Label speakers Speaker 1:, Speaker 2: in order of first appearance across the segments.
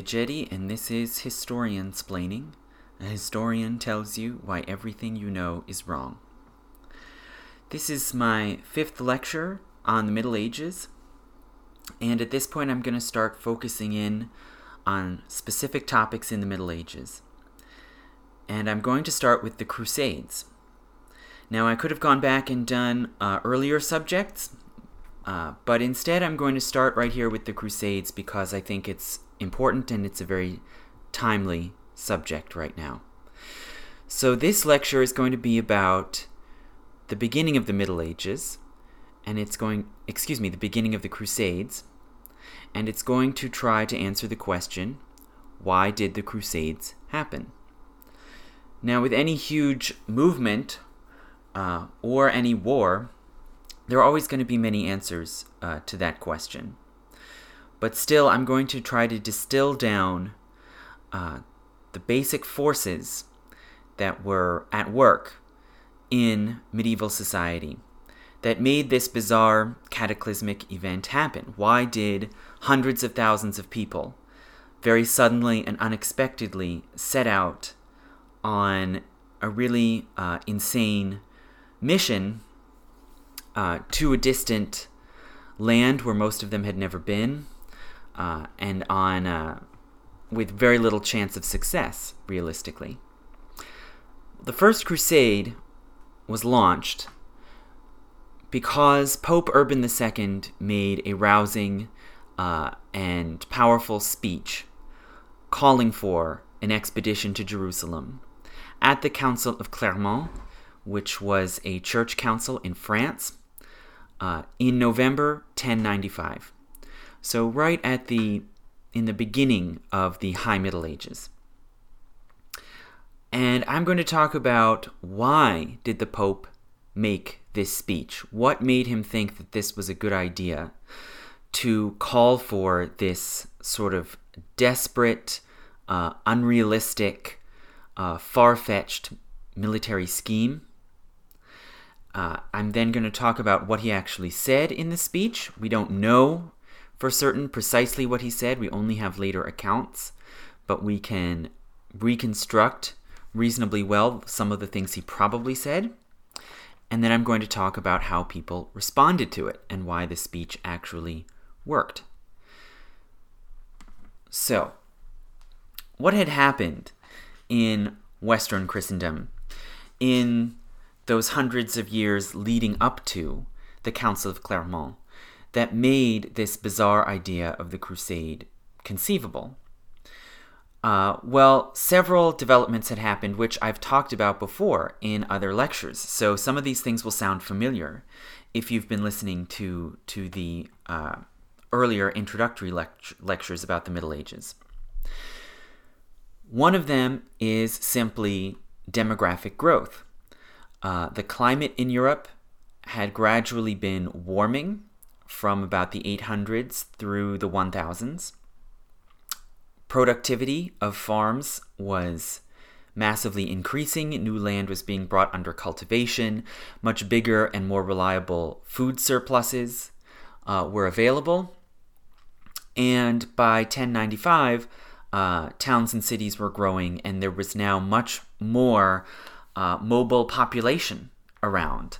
Speaker 1: Biagetti, and this is Historian Splaining. A historian tells you why everything you know is wrong. This is my fifth lecture on the Middle Ages, and at this point, I'm going to start focusing in on specific topics in the Middle Ages. And I'm going to start with the Crusades. Now, I could have gone back and done uh, earlier subjects, uh, but instead, I'm going to start right here with the Crusades because I think it's important and it's a very timely subject right now. So, this lecture is going to be about the beginning of the Middle Ages, and it's going, excuse me, the beginning of the Crusades, and it's going to try to answer the question why did the Crusades happen? Now, with any huge movement uh, or any war, there are always going to be many answers uh, to that question. But still, I'm going to try to distill down uh, the basic forces that were at work in medieval society that made this bizarre cataclysmic event happen. Why did hundreds of thousands of people very suddenly and unexpectedly set out on a really uh, insane mission uh, to a distant land where most of them had never been, uh, and on uh, with very little chance of success, realistically. The First Crusade was launched because Pope Urban II made a rousing uh, and powerful speech calling for an expedition to Jerusalem at the Council of Clermont, which was a church council in France uh, in November 1095. So right at the in the beginning of the High Middle Ages. And I'm going to talk about why did the Pope make this speech? What made him think that this was a good idea to call for this sort of desperate, uh, unrealistic, uh, far fetched military scheme? Uh, I'm then going to talk about what he actually said in the speech. We don't know for certain precisely what he said, we only have later accounts, but we can reconstruct reasonably well some of the things he probably said. And then I'm going to talk about how people responded to it and why the speech actually worked. So, what had happened in Western Christendom in those hundreds of years leading up to the Council of Clermont that made this bizarre idea of the Crusade conceivable? Uh, well, several developments had happened, which I've talked about before in other lectures. So some of these things will sound familiar if you've been listening to to the uh, earlier introductory lect- lectures about the Middle Ages. One of them is simply demographic growth. Uh, the climate in Europe had gradually been warming from about the 800s through the 1000s. Productivity of farms was massively increasing. New land was being brought under cultivation. Much bigger and more reliable food surpluses uh, were available. And by 1095, uh, towns and cities were growing, and there was now much more uh, mobile population around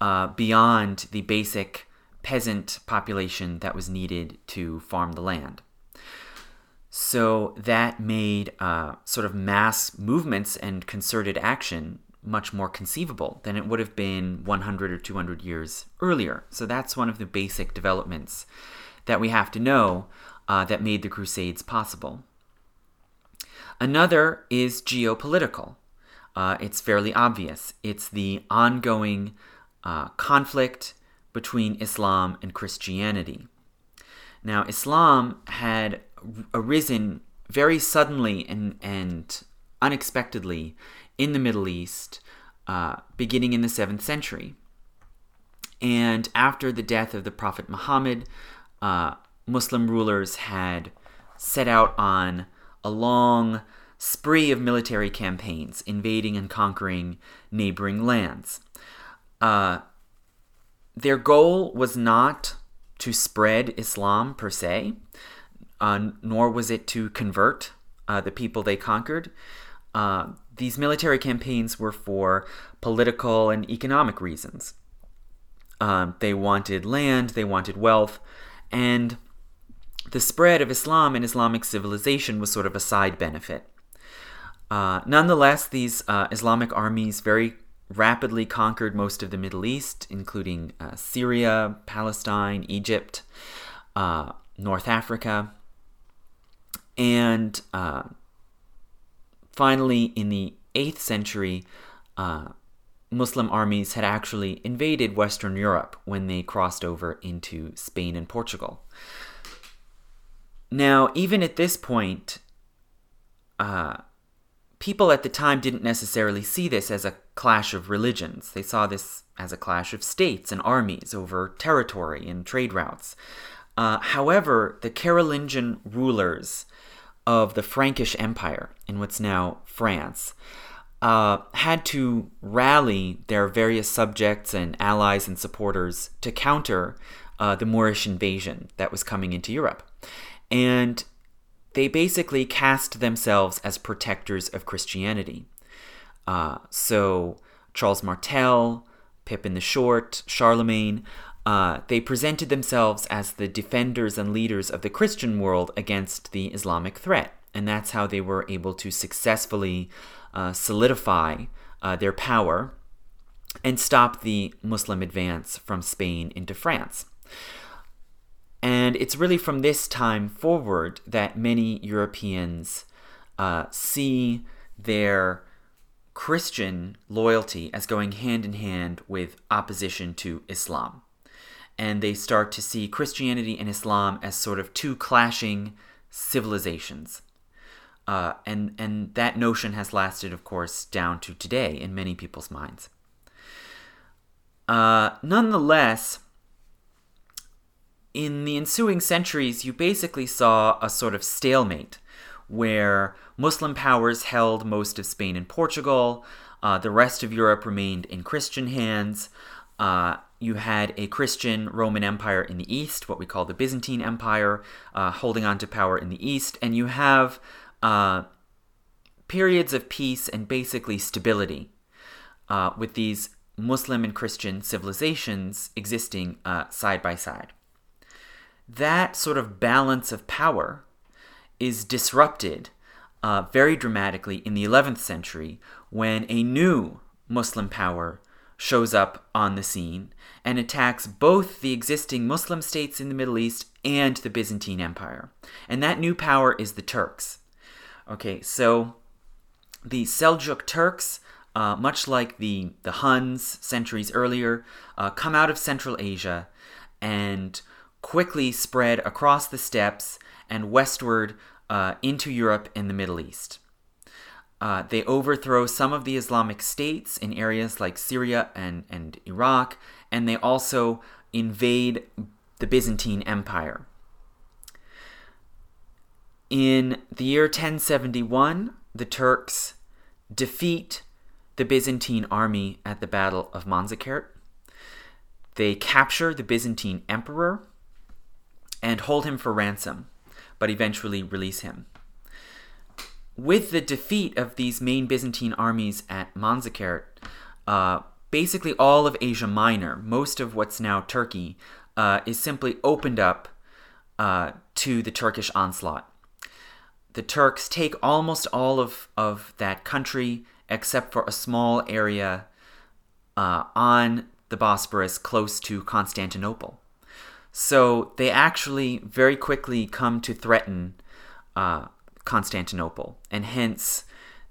Speaker 1: uh, beyond the basic peasant population that was needed to farm the land. So that made uh, sort of mass movements and concerted action much more conceivable than it would have been 100 or 200 years earlier. So that's one of the basic developments that we have to know uh, that made the Crusades possible. Another is geopolitical uh, it's fairly obvious. It's the ongoing uh, conflict between Islam and Christianity. Now, Islam had arisen very suddenly and, and unexpectedly in the Middle East uh, beginning in the 7th century. And after the death of the Prophet Muhammad, uh, Muslim rulers had set out on a long spree of military campaigns, invading and conquering neighboring lands. Uh, their goal was not to spread Islam per se, uh, nor was it to convert uh, the people they conquered. Uh, these military campaigns were for political and economic reasons. Um, they wanted land, they wanted wealth, and the spread of Islam and Islamic civilization was sort of a side benefit. Uh, nonetheless, these uh, Islamic armies very rapidly conquered most of the Middle East, including uh, Syria, Palestine, Egypt, uh, North Africa, and uh, finally, in the 8th century, uh, Muslim armies had actually invaded Western Europe when they crossed over into Spain and Portugal. Now, even at this point, uh, people at the time didn't necessarily see this as a clash of religions. They saw this as a clash of states and armies over territory and trade routes. Uh, however, the Carolingian rulers of the Frankish Empire in what's now France uh, had to rally their various subjects and allies and supporters to counter uh, the Moorish invasion that was coming into Europe. And they basically cast themselves as protectors of Christianity. Uh, so Charles Martel, Pippin the Short, Charlemagne, uh, they presented themselves as the defenders and leaders of the Christian world against the Islamic threat. And that's how they were able to successfully uh, solidify uh, their power and stop the Muslim advance from Spain into France. And it's really from this time forward that many Europeans uh, see their Christian loyalty as going hand in hand with opposition to Islam. And they start to see Christianity and Islam as sort of two clashing civilizations. Uh, and and that notion has lasted, of course, down to today in many people's minds. Uh, nonetheless, in the ensuing centuries, you basically saw a sort of stalemate where Muslim powers held most of Spain and Portugal. Uh, the rest of Europe remained in Christian hands. Uh, you had a Christian Roman Empire in the east, what we call the Byzantine Empire, uh, holding on to power in the east, and you have uh, periods of peace and basically stability uh, with these Muslim and Christian civilizations existing uh, side by side. That sort of balance of power is disrupted uh, very dramatically in the 11th century when a new Muslim power shows up on the scene and attacks both the existing Muslim states in the Middle East and the Byzantine Empire. And that new power is the Turks. Okay, so the Seljuk Turks, uh, much like the, the Huns centuries earlier, uh, come out of Central Asia and quickly spread across the steppes and westward uh, into Europe and the Middle East. Uh, they overthrow some of the Islamic states in areas like Syria and, and Iraq, and they also invade the Byzantine Empire. In the year 1071, the Turks defeat the Byzantine army at the Battle of Manzikert. They capture the Byzantine emperor and hold him for ransom, but eventually release him. With the defeat of these main Byzantine armies at Manzikert, uh, basically all of Asia Minor, most of what's now Turkey, uh, is simply opened up uh, to the Turkish onslaught the Turks take almost all of, of that country except for a small area uh, on the Bosporus close to Constantinople. So they actually very quickly come to threaten uh, Constantinople, and hence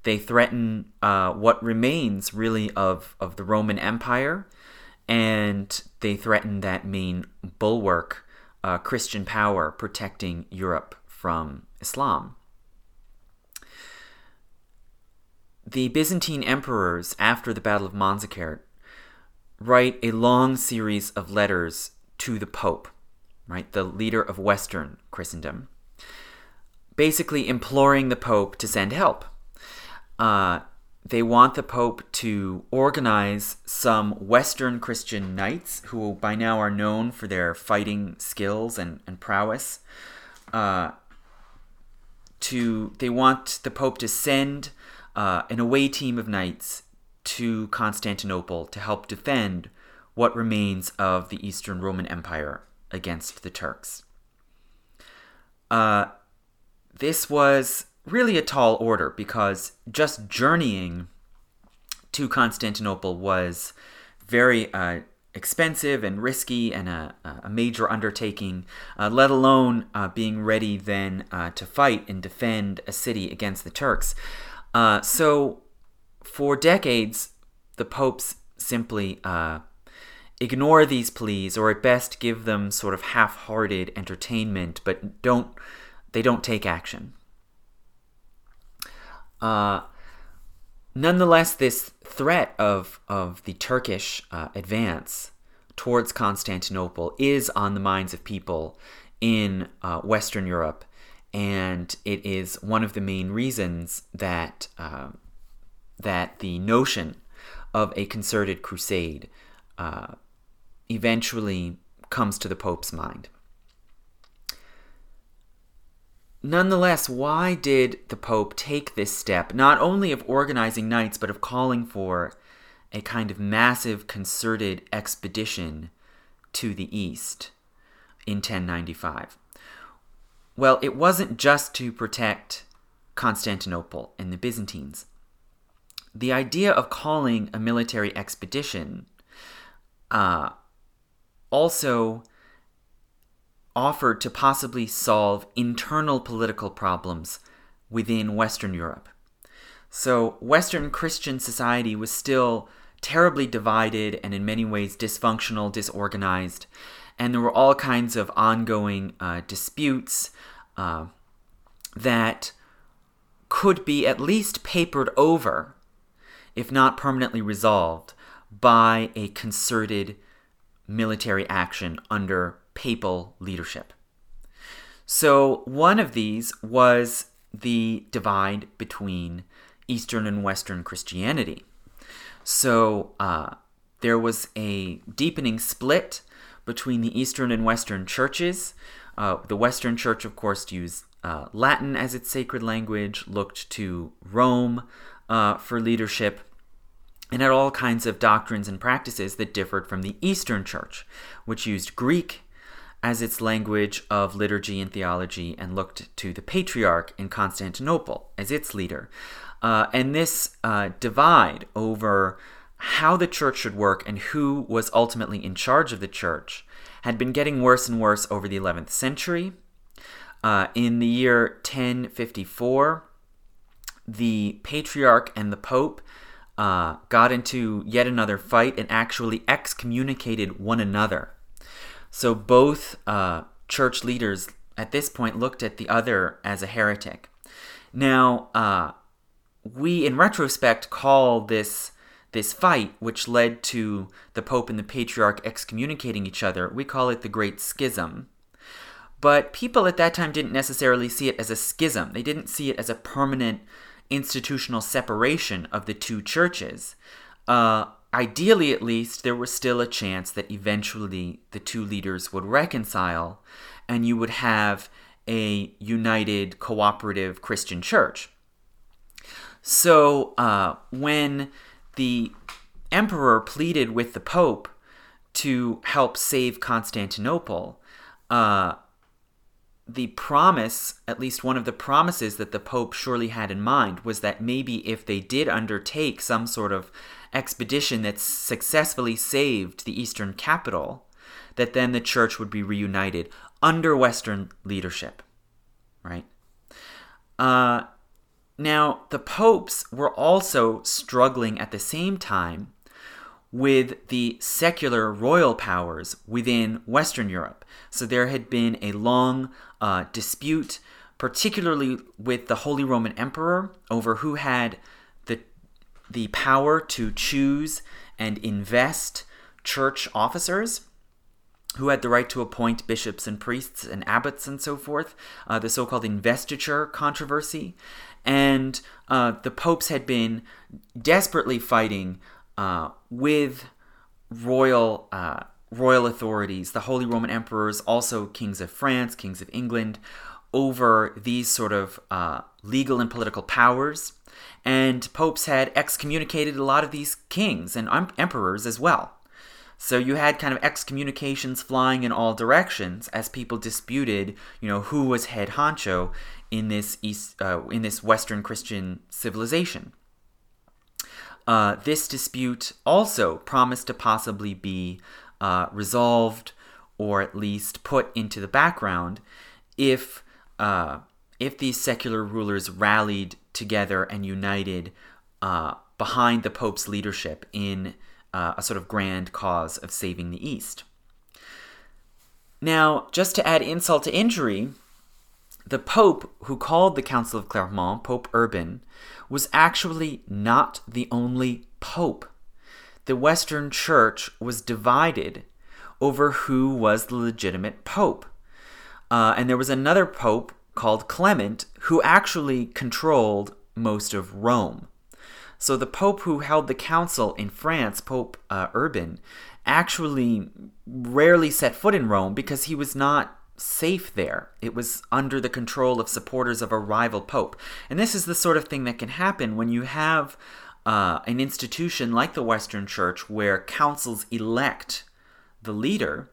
Speaker 1: they threaten uh, what remains really of, of the Roman Empire, and they threaten that main bulwark, uh, Christian power protecting Europe from Islam. the Byzantine emperors, after the Battle of Manzikert, write a long series of letters to the Pope, right, the leader of Western Christendom, basically imploring the Pope to send help. Uh, they want the Pope to organize some Western Christian knights who by now are known for their fighting skills and, and prowess. Uh, to they want the Pope to send uh, an away team of knights to Constantinople to help defend what remains of the Eastern Roman Empire against the Turks. Uh, this was really a tall order because just journeying to Constantinople was very uh, expensive and risky and a, a major undertaking, uh, let alone uh, being ready then uh, to fight and defend a city against the Turks. Uh, so, for decades, the popes simply ignore these pleas, or at best give them sort of half-hearted entertainment, but don't they don't take action. Uh, nonetheless, this threat of, of the Turkish uh, advance towards Constantinople is on the minds of people in uh, Western Europe, and it is one of the main reasons that uh, that the notion of a concerted crusade uh, eventually comes to the Pope's mind. Nonetheless, why did the Pope take this step, not only of organizing knights, but of calling for a kind of massive concerted expedition to the east in 1095? Well, it wasn't just to protect Constantinople and the Byzantines. The idea of calling a military expedition uh, also offered to possibly solve internal political problems within Western Europe. So, Western Christian society was still terribly divided and in many ways dysfunctional, disorganized, and there were all kinds of ongoing uh, disputes uh, that could be at least papered over, if not permanently resolved, by a concerted military action under papal leadership. So, one of these was the divide between Eastern and Western Christianity. So, uh, there was a deepening split between the Eastern and Western churches. Uh, the Western Church, of course, used uh, Latin as its sacred language, looked to Rome uh, for leadership, and had all kinds of doctrines and practices that differed from the Eastern Church, which used Greek as its language of liturgy and theology and looked to the patriarch in Constantinople as its leader. Uh, and this uh, divide over how the church should work and who was ultimately in charge of the church had been getting worse and worse over the 11th century. Uh, in the year 1054, the patriarch and the pope uh, got into yet another fight and actually excommunicated one another so both uh, church leaders at this point looked at the other as a heretic. Now, uh, we in retrospect call this this fight, which led to the Pope and the Patriarch excommunicating each other, we call it the Great Schism. But people at that time didn't necessarily see it as a schism. They didn't see it as a permanent institutional separation of the two churches. Uh, ideally at least, there was still a chance that eventually the two leaders would reconcile and you would have a united, cooperative Christian church. So uh, when the emperor pleaded with the pope to help save Constantinople, uh, the promise, at least one of the promises that the Pope surely had in mind, was that maybe if they did undertake some sort of expedition that successfully saved the eastern capital, that then the church would be reunited under Western leadership, right? Uh, now, the popes were also struggling at the same time with the secular royal powers within Western Europe. So there had been a long uh, dispute, particularly with the Holy Roman Emperor, over who had the the power to choose and invest church officers. who had the right to appoint bishops and priests and abbots and so forth, uh, the so called investiture controversy. And uh, the popes had been desperately fighting uh, with royal. Royal authorities, the Holy Roman Emperors, also kings of France, kings of England, over these sort of uh, legal and political powers. And popes had excommunicated a lot of these kings and emperors as well. So you had kind of excommunications flying in all directions as people disputed, you know, who was head honcho in this East, uh, in this Western Christian civilization. Uh, this dispute also promised to possibly be uh, resolved or at least put into the background if uh, if these secular rulers rallied together and united uh, behind the Pope's leadership in uh, a sort of grand cause of saving the East. Now, just to add insult to injury, the Pope who called the Council of Clermont, Pope Urban, was actually not the only Pope. The Western Church was divided over who was the legitimate Pope. Uh, and there was another pope called Clement who actually controlled most of Rome. So the pope who held the council in France, Pope uh, Urban, actually rarely set foot in Rome because he was not safe there. It was under the control of supporters of a rival pope. And this is the sort of thing that can happen when you have uh, an institution like the Western Church where councils elect the leader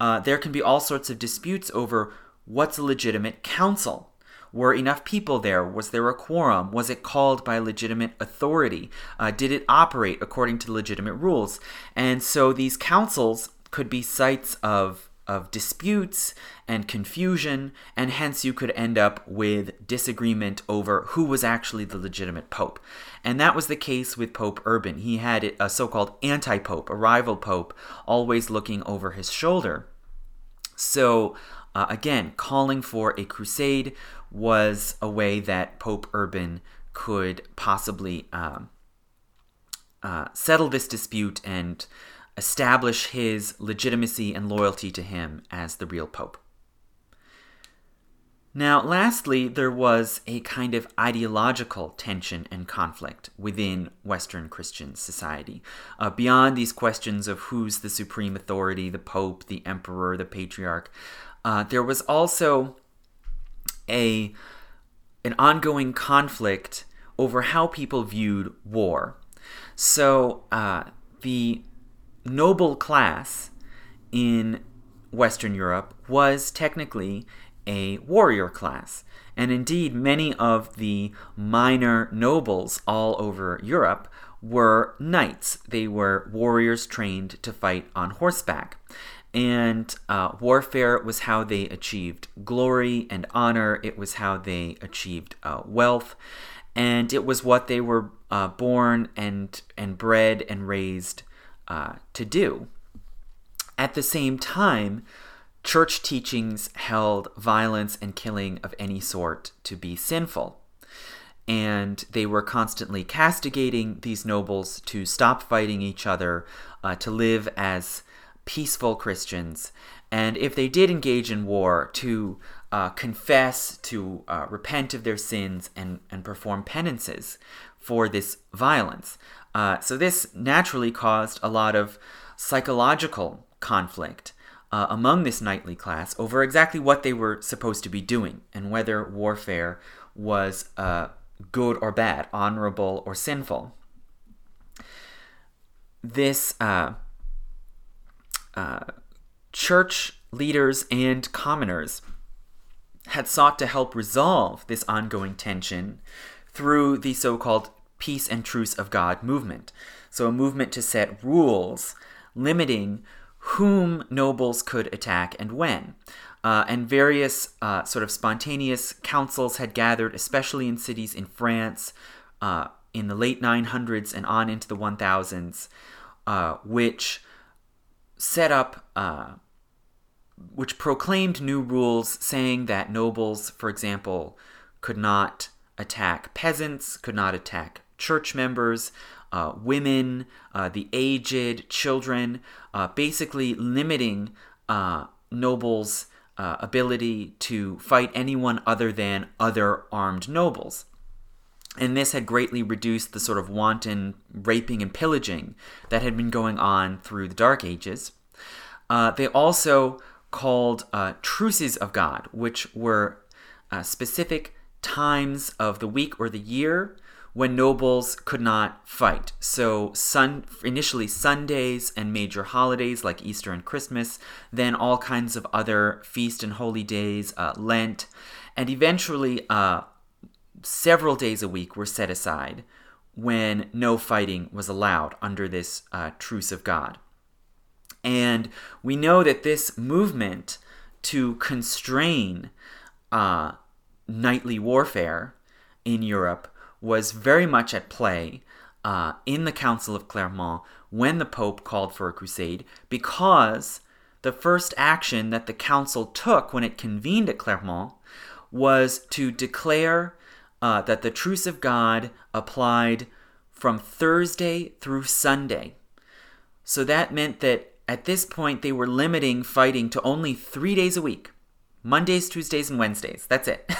Speaker 1: uh, there can be all sorts of disputes over what's a legitimate council. Were enough people there? Was there a quorum? Was it called by legitimate authority? Uh, did it operate according to legitimate rules? And so these councils could be sites of of disputes and confusion, and hence you could end up with disagreement over who was actually the legitimate pope. And that was the case with Pope Urban. He had a so called anti pope, a rival pope, always looking over his shoulder. So, uh, again, calling for a crusade was a way that Pope Urban could possibly um, uh, settle this dispute and establish his legitimacy and loyalty to him as the real pope. Now, lastly, there was a kind of ideological tension and conflict within Western Christian society. Uh, beyond these questions of who's the supreme authority, the Pope, the Emperor, the Patriarch, uh, there was also a an ongoing conflict over how people viewed war. So uh, the noble class in Western Europe was technically a warrior class. And indeed, many of the minor nobles all over Europe were knights. They were warriors trained to fight on horseback. And uh, warfare was how they achieved glory and honor, it was how they achieved uh, wealth, and it was what they were uh, born and, and bred and raised uh, to do. At the same time, church teachings held violence and killing of any sort to be sinful. And they were constantly castigating these nobles to stop fighting each other, uh, to live as peaceful Christians, and if they did engage in war, to uh, confess, to uh, repent of their sins, and, and perform penances for this violence. Uh, so this naturally caused a lot of psychological conflict uh, among this knightly class over exactly what they were supposed to be doing and whether warfare was uh, good or bad, honorable or sinful. This uh, uh church leaders and commoners had sought to help resolve this ongoing tension through the so called Peace and Truce of God movement. So, a movement to set rules limiting whom nobles could attack and when. Uh, and various uh, sort of spontaneous councils had gathered, especially in cities in France uh, in the late 900s and on into the 1000s, uh, which set up, uh, which proclaimed new rules saying that nobles, for example, could not attack peasants, could not attack church members, uh, women, uh, the aged, children, uh, basically limiting uh, nobles' uh, ability to fight anyone other than other armed nobles. And this had greatly reduced the sort of wanton raping and pillaging that had been going on through the Dark Ages. Uh, they also called truces of God, which were specific times of the week or the year when nobles could not fight. So, sun, initially Sundays and major holidays like Easter and Christmas, then all kinds of other feast and holy days, uh, Lent, and eventually uh, several days a week were set aside when no fighting was allowed under this uh, truce of God. And we know that this movement to constrain uh, knightly warfare in Europe was very much at play uh, in the Council of Clermont when the Pope called for a crusade because the first action that the council took when it convened at Clermont was to declare uh, that the truce of God applied from Thursday through Sunday. So that meant that at this point they were limiting fighting to only three days a week Mondays, Tuesdays, and Wednesdays. That's it.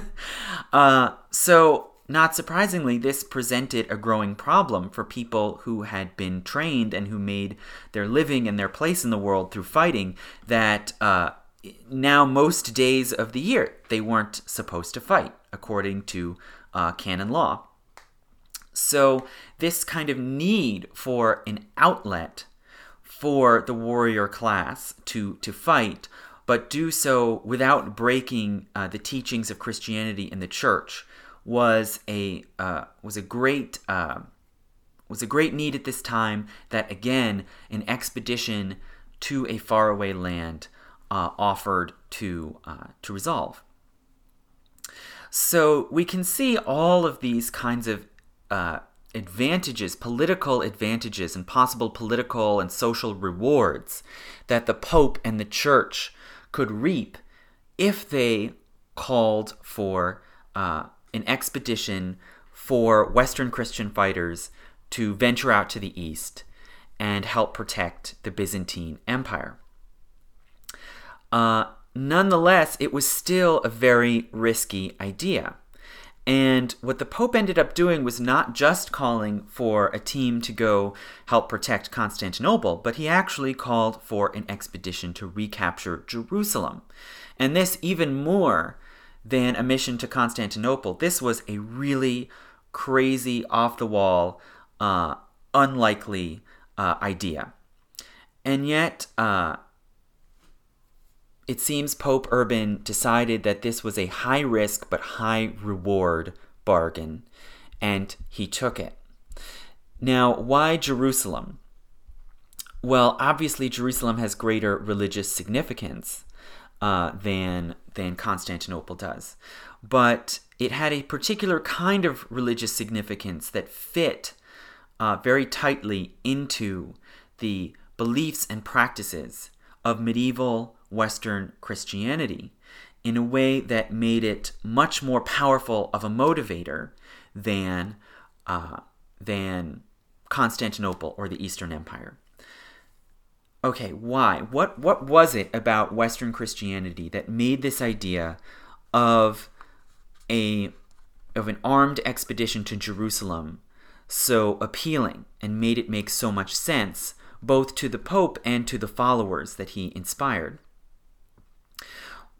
Speaker 1: uh, so not surprisingly, this presented a growing problem for people who had been trained and who made their living and their place in the world through fighting. That uh, now, most days of the year, they weren't supposed to fight according to uh, canon law. So, this kind of need for an outlet for the warrior class to, to fight, but do so without breaking uh, the teachings of Christianity and the church was a uh, was a great uh, was a great need at this time. That again, an expedition to a faraway land uh, offered to uh, to resolve. So we can see all of these kinds of uh, advantages, political advantages, and possible political and social rewards that the Pope and the Church could reap if they called for uh, an expedition for Western Christian fighters to venture out to the east and help protect the Byzantine Empire. Uh, nonetheless, it was still a very risky idea. And what the Pope ended up doing was not just calling for a team to go help protect Constantinople, but he actually called for an expedition to recapture Jerusalem. And this even more than a mission to Constantinople. This was a really crazy, off the wall, uh, unlikely uh, idea. And yet, uh, it seems Pope Urban decided that this was a high risk but high reward bargain, and he took it. Now, why Jerusalem? Well, obviously, Jerusalem has greater religious significance uh, than than Constantinople does. But it had a particular kind of religious significance that fit uh, very tightly into the beliefs and practices of medieval Western Christianity in a way that made it much more powerful of a motivator than, uh, than Constantinople or the Eastern Empire okay, why? What what was it about Western Christianity that made this idea of a of an armed expedition to Jerusalem so appealing and made it make so much sense both to the Pope and to the followers that he inspired?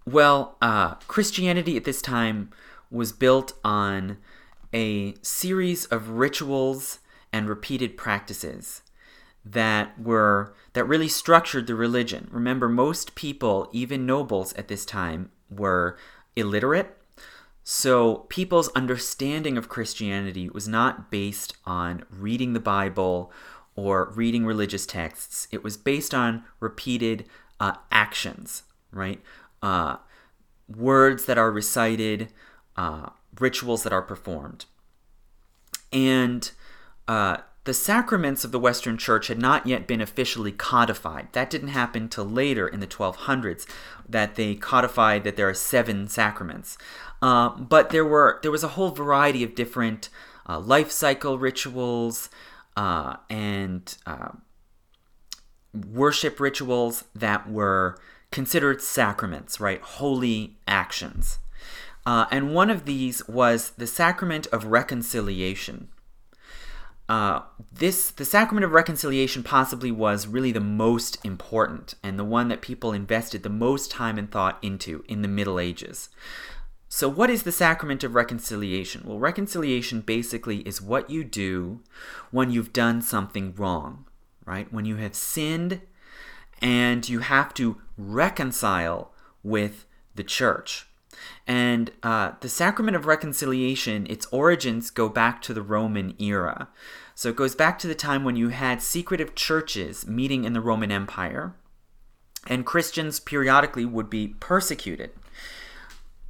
Speaker 1: Well, uh, Christianity at this time was built on a series of rituals and repeated practices that were that really structured the religion. Remember, most people, even nobles at this time, were illiterate. So people's understanding of Christianity was not based on reading the Bible or reading religious texts. It was based on repeated uh, actions, right? Uh, words that are recited, uh, rituals that are performed. And uh, the sacraments of the Western Church had not yet been officially codified. That didn't happen till later in the 1200s that they codified that there are seven sacraments. Uh, but there were there was a whole variety of different uh, life cycle rituals uh, and uh, worship rituals that were considered sacraments, right? Holy actions. Uh, and one of these was the sacrament of reconciliation. Uh, this the sacrament of reconciliation possibly was really the most important and the one that people invested the most time and thought into in the Middle Ages. So, what is the sacrament of reconciliation? Well, reconciliation basically is what you do when you've done something wrong, right? When you have sinned and you have to reconcile with the church. And uh, the sacrament of reconciliation, its origins go back to the Roman era. So it goes back to the time when you had secretive churches meeting in the Roman Empire, and Christians periodically would be persecuted.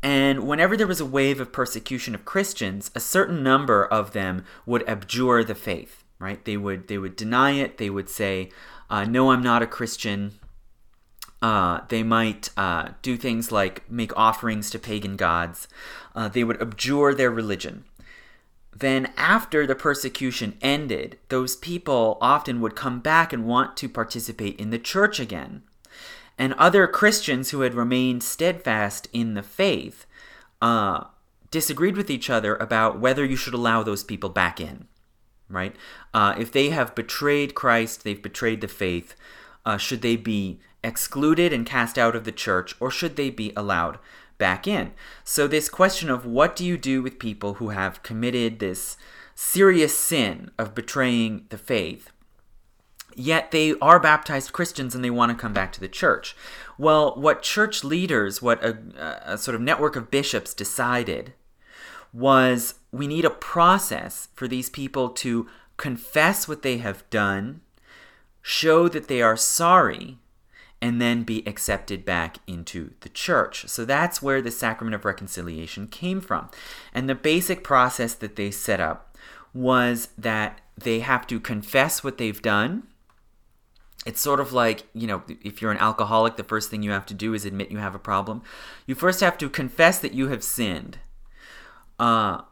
Speaker 1: And whenever there was a wave of persecution of Christians, a certain number of them would abjure the faith, right? They would they would deny it. They would say, uh, "No, I'm not a Christian." Uh, they might uh, do things like make offerings to pagan gods. Uh, they would abjure their religion. Then, after the persecution ended, those people often would come back and want to participate in the church again and other Christians who had remained steadfast in the faith uh, disagreed with each other about whether you should allow those people back in. Right? Uh, if they have betrayed Christ, they've betrayed the faith, uh, should they be excluded and cast out of the church, or should they be allowed back in? So, this question of what do you do with people who have committed this serious sin of betraying the faith yet they are baptized Christians and they want to come back to the church. Well, what church leaders, what a, a, sort of network of bishops decided was we need a process for these people to confess what they have done, show that they are sorry, and then be accepted back into the church. So that's where the sacrament of reconciliation came from. And the basic process that they set up was that they have to confess what they've done it's sort of like, you know, if you're an alcoholic, the first thing you have to do is admit you have a problem. You first have to confess that you have sinned. Uh,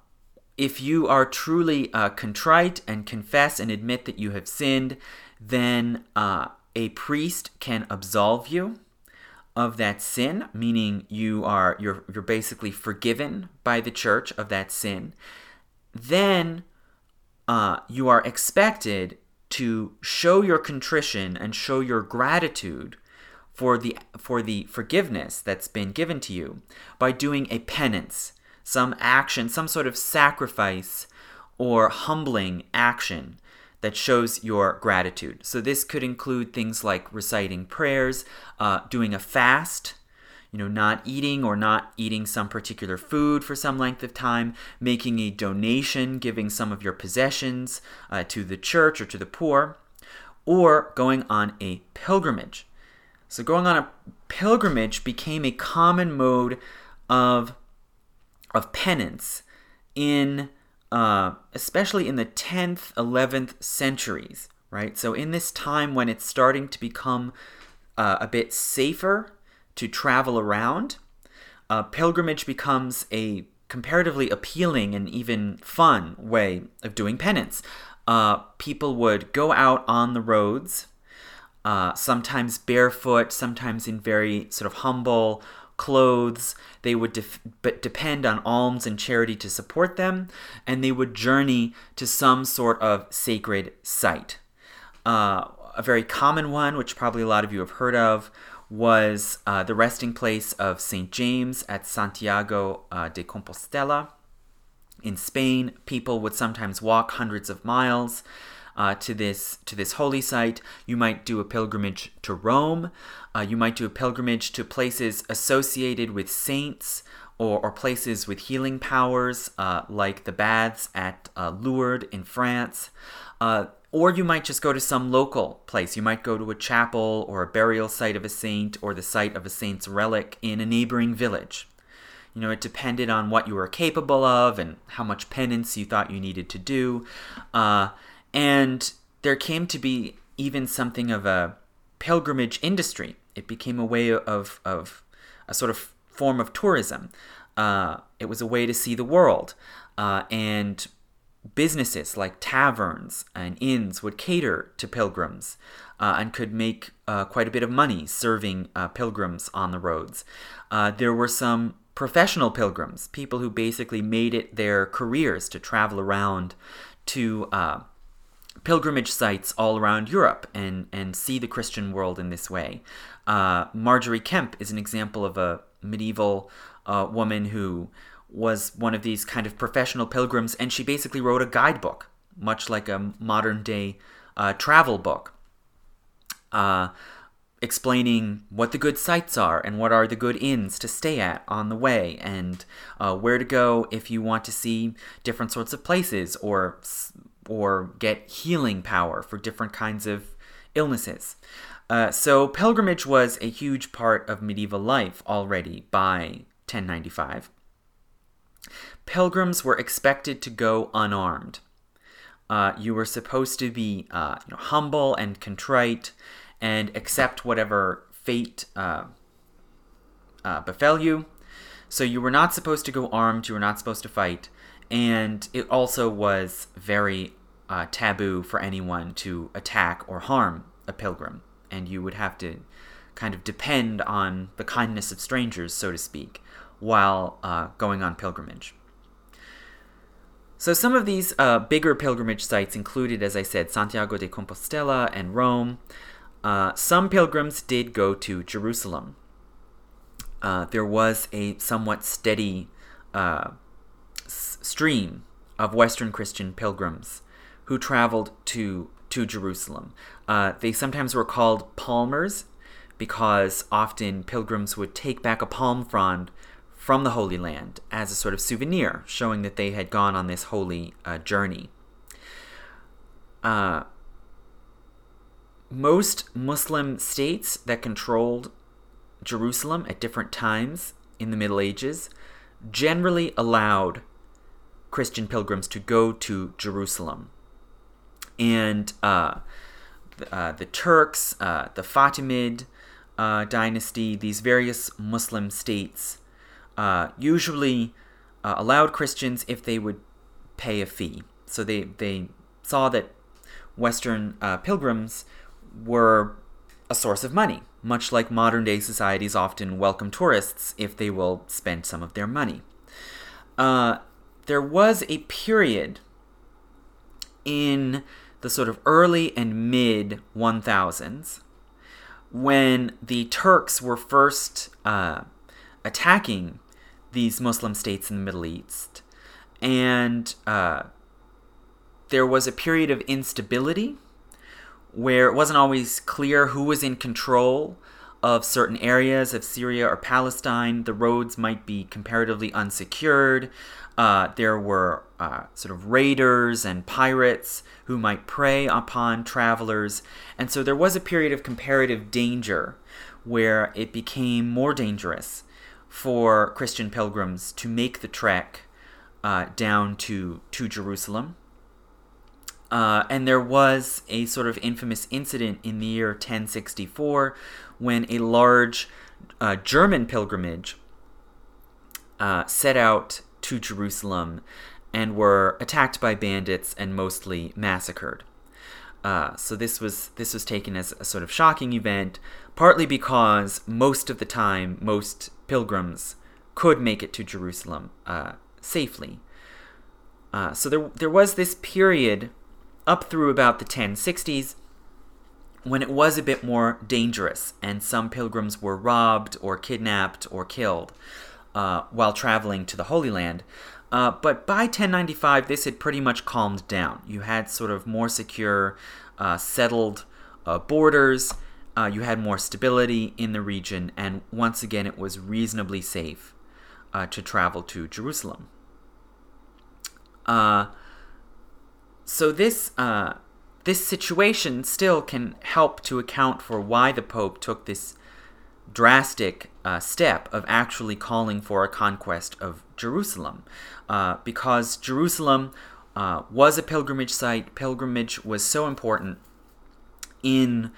Speaker 1: if you are truly uh, contrite and confess and admit that you have sinned, then uh, a priest can absolve you of that sin, meaning you are you're you're basically forgiven by the church of that sin. Then uh, you are expected to show your contrition and show your gratitude for the for the forgiveness that's been given to you by doing a penance, some action, some sort of sacrifice or humbling action that shows your gratitude. So this could include things like reciting prayers, uh, doing a fast, you know, not eating or not eating some particular food for some length of time, making a donation, giving some of your possessions uh, to the church or to the poor, or going on a pilgrimage. So, going on a pilgrimage became a common mode of, of penance in, uh, especially in the 10th, 11th centuries, right? So, in this time when it's starting to become uh, a bit safer to travel around, uh, pilgrimage becomes a comparatively appealing and even fun way of doing penance. Uh, people would go out on the roads, uh, sometimes barefoot, sometimes in very sort of humble clothes. They would def- but depend on alms and charity to support them, and they would journey to some sort of sacred site. Uh, a very common one, which probably a lot of you have heard of, was uh, the resting place of St. James at Santiago uh, de Compostela. In Spain, people would sometimes walk hundreds of miles uh, to this to this holy site. You might do a pilgrimage to Rome. Uh, you might do a pilgrimage to places associated with saints or, or places with healing powers, uh, like the baths at uh, Lourdes in France. Or you might just go to some local place. You might go to a chapel or a burial site of a saint or the site of a saint's relic in a neighboring village. You know, it depended on what you were capable of and how much penance you thought you needed to do. Uh, and there came to be even something of a pilgrimage industry. It became a way of, of a sort of form of tourism. Uh, it was a way to see the world. Uh, and businesses like taverns and inns would cater to pilgrims uh, and could make uh, quite a bit of money serving uh, pilgrims on the roads. Uh, there were some professional pilgrims, people who basically made it their careers to travel around to pilgrimage sites all around Europe and, and see the Christian world in this way. Uh, Margery Kempe is an example of a medieval woman who was one of these kind of professional pilgrims, and she basically wrote a guidebook, much like a modern day uh, travel book, uh, explaining what the good sites are and what are the good inns to stay at on the way, and uh, where to go if you want to see different sorts of places or or get healing power for different kinds of illnesses. Uh, so pilgrimage was a huge part of medieval life already by 1095 pilgrims were expected to go unarmed. Uh, you were supposed to be uh, you know, humble and contrite and accept whatever fate uh, uh, befell you. So you were not supposed to go armed, you were not supposed to fight, and it also was very uh, taboo for anyone to attack or harm a pilgrim, and you would have to kind of depend on the kindness of strangers, so to speak, while uh, going on pilgrimage. So some of these uh, bigger pilgrimage sites included, as I said, Santiago de Compostela and Rome. Uh, some pilgrims did go to Jerusalem. Uh, there was a somewhat steady uh, stream of Western Christian pilgrims who traveled to to Jerusalem. Uh, they sometimes were called palmers because often pilgrims would take back a palm frond from the Holy Land as a sort of souvenir, showing that they had gone on this holy uh, journey. Uh, most Muslim states that controlled Jerusalem at different times in the Middle Ages generally allowed Christian pilgrims to go to Jerusalem. And uh, the, uh, the, Turks, uh, the Fatimid uh, dynasty, these various Muslim states uh, usually uh, allowed Christians if they would pay a fee. So they, they saw that Western pilgrims were a source of money, much like modern day societies often welcome tourists if they will spend some of their money. Uh, there was a period in the sort of early and mid 1000s when the Turks were first uh, attacking these Muslim states in the Middle East. And uh, there was a period of instability where it wasn't always clear who was in control of certain areas of Syria or Palestine. The roads might be comparatively unsecured. Uh, there were uh, sort of raiders and pirates who might prey upon travelers. And so there was a period of comparative danger where it became more dangerous for Christian pilgrims to make the trek uh, down to, to Jerusalem. Uh, and there was a sort of infamous incident in the year 1064 when a large uh, German pilgrimage uh, set out to Jerusalem and were attacked by bandits and mostly massacred. Uh, so this was this was taken as a sort of shocking event, partly because most of the time most pilgrims could make it to Jerusalem uh, safely. Uh, so there there was this period up through about the 1060s when it was a bit more dangerous, and some pilgrims were robbed or kidnapped or killed uh, while traveling to the Holy Land. Uh, but by 1095, this had pretty much calmed down. You had sort of more secure, uh, settled uh, borders. Uh, you had more stability in the region, and once again, it was reasonably safe to travel to Jerusalem. So this this situation still can help to account for why the Pope took this drastic uh, step of actually calling for a conquest of Jerusalem. Uh, because Jerusalem uh, was a pilgrimage site, pilgrimage was so important in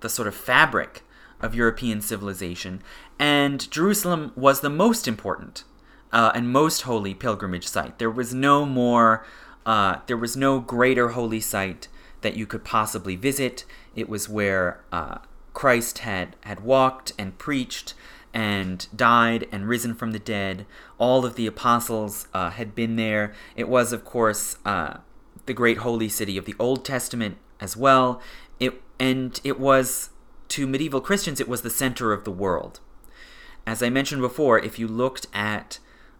Speaker 1: the sort of fabric of European civilization, and Jerusalem was the most important uh, and most holy pilgrimage site. There was no more Uh, there was no greater holy site that you could possibly visit. It was where uh, Christ had, had walked and preached and died and risen from the dead. All of the apostles uh, had been there. It was, of course, uh, the great holy city of the Old Testament as well. It and it was to medieval Christians, it was the center of the world. As I mentioned before, if you looked at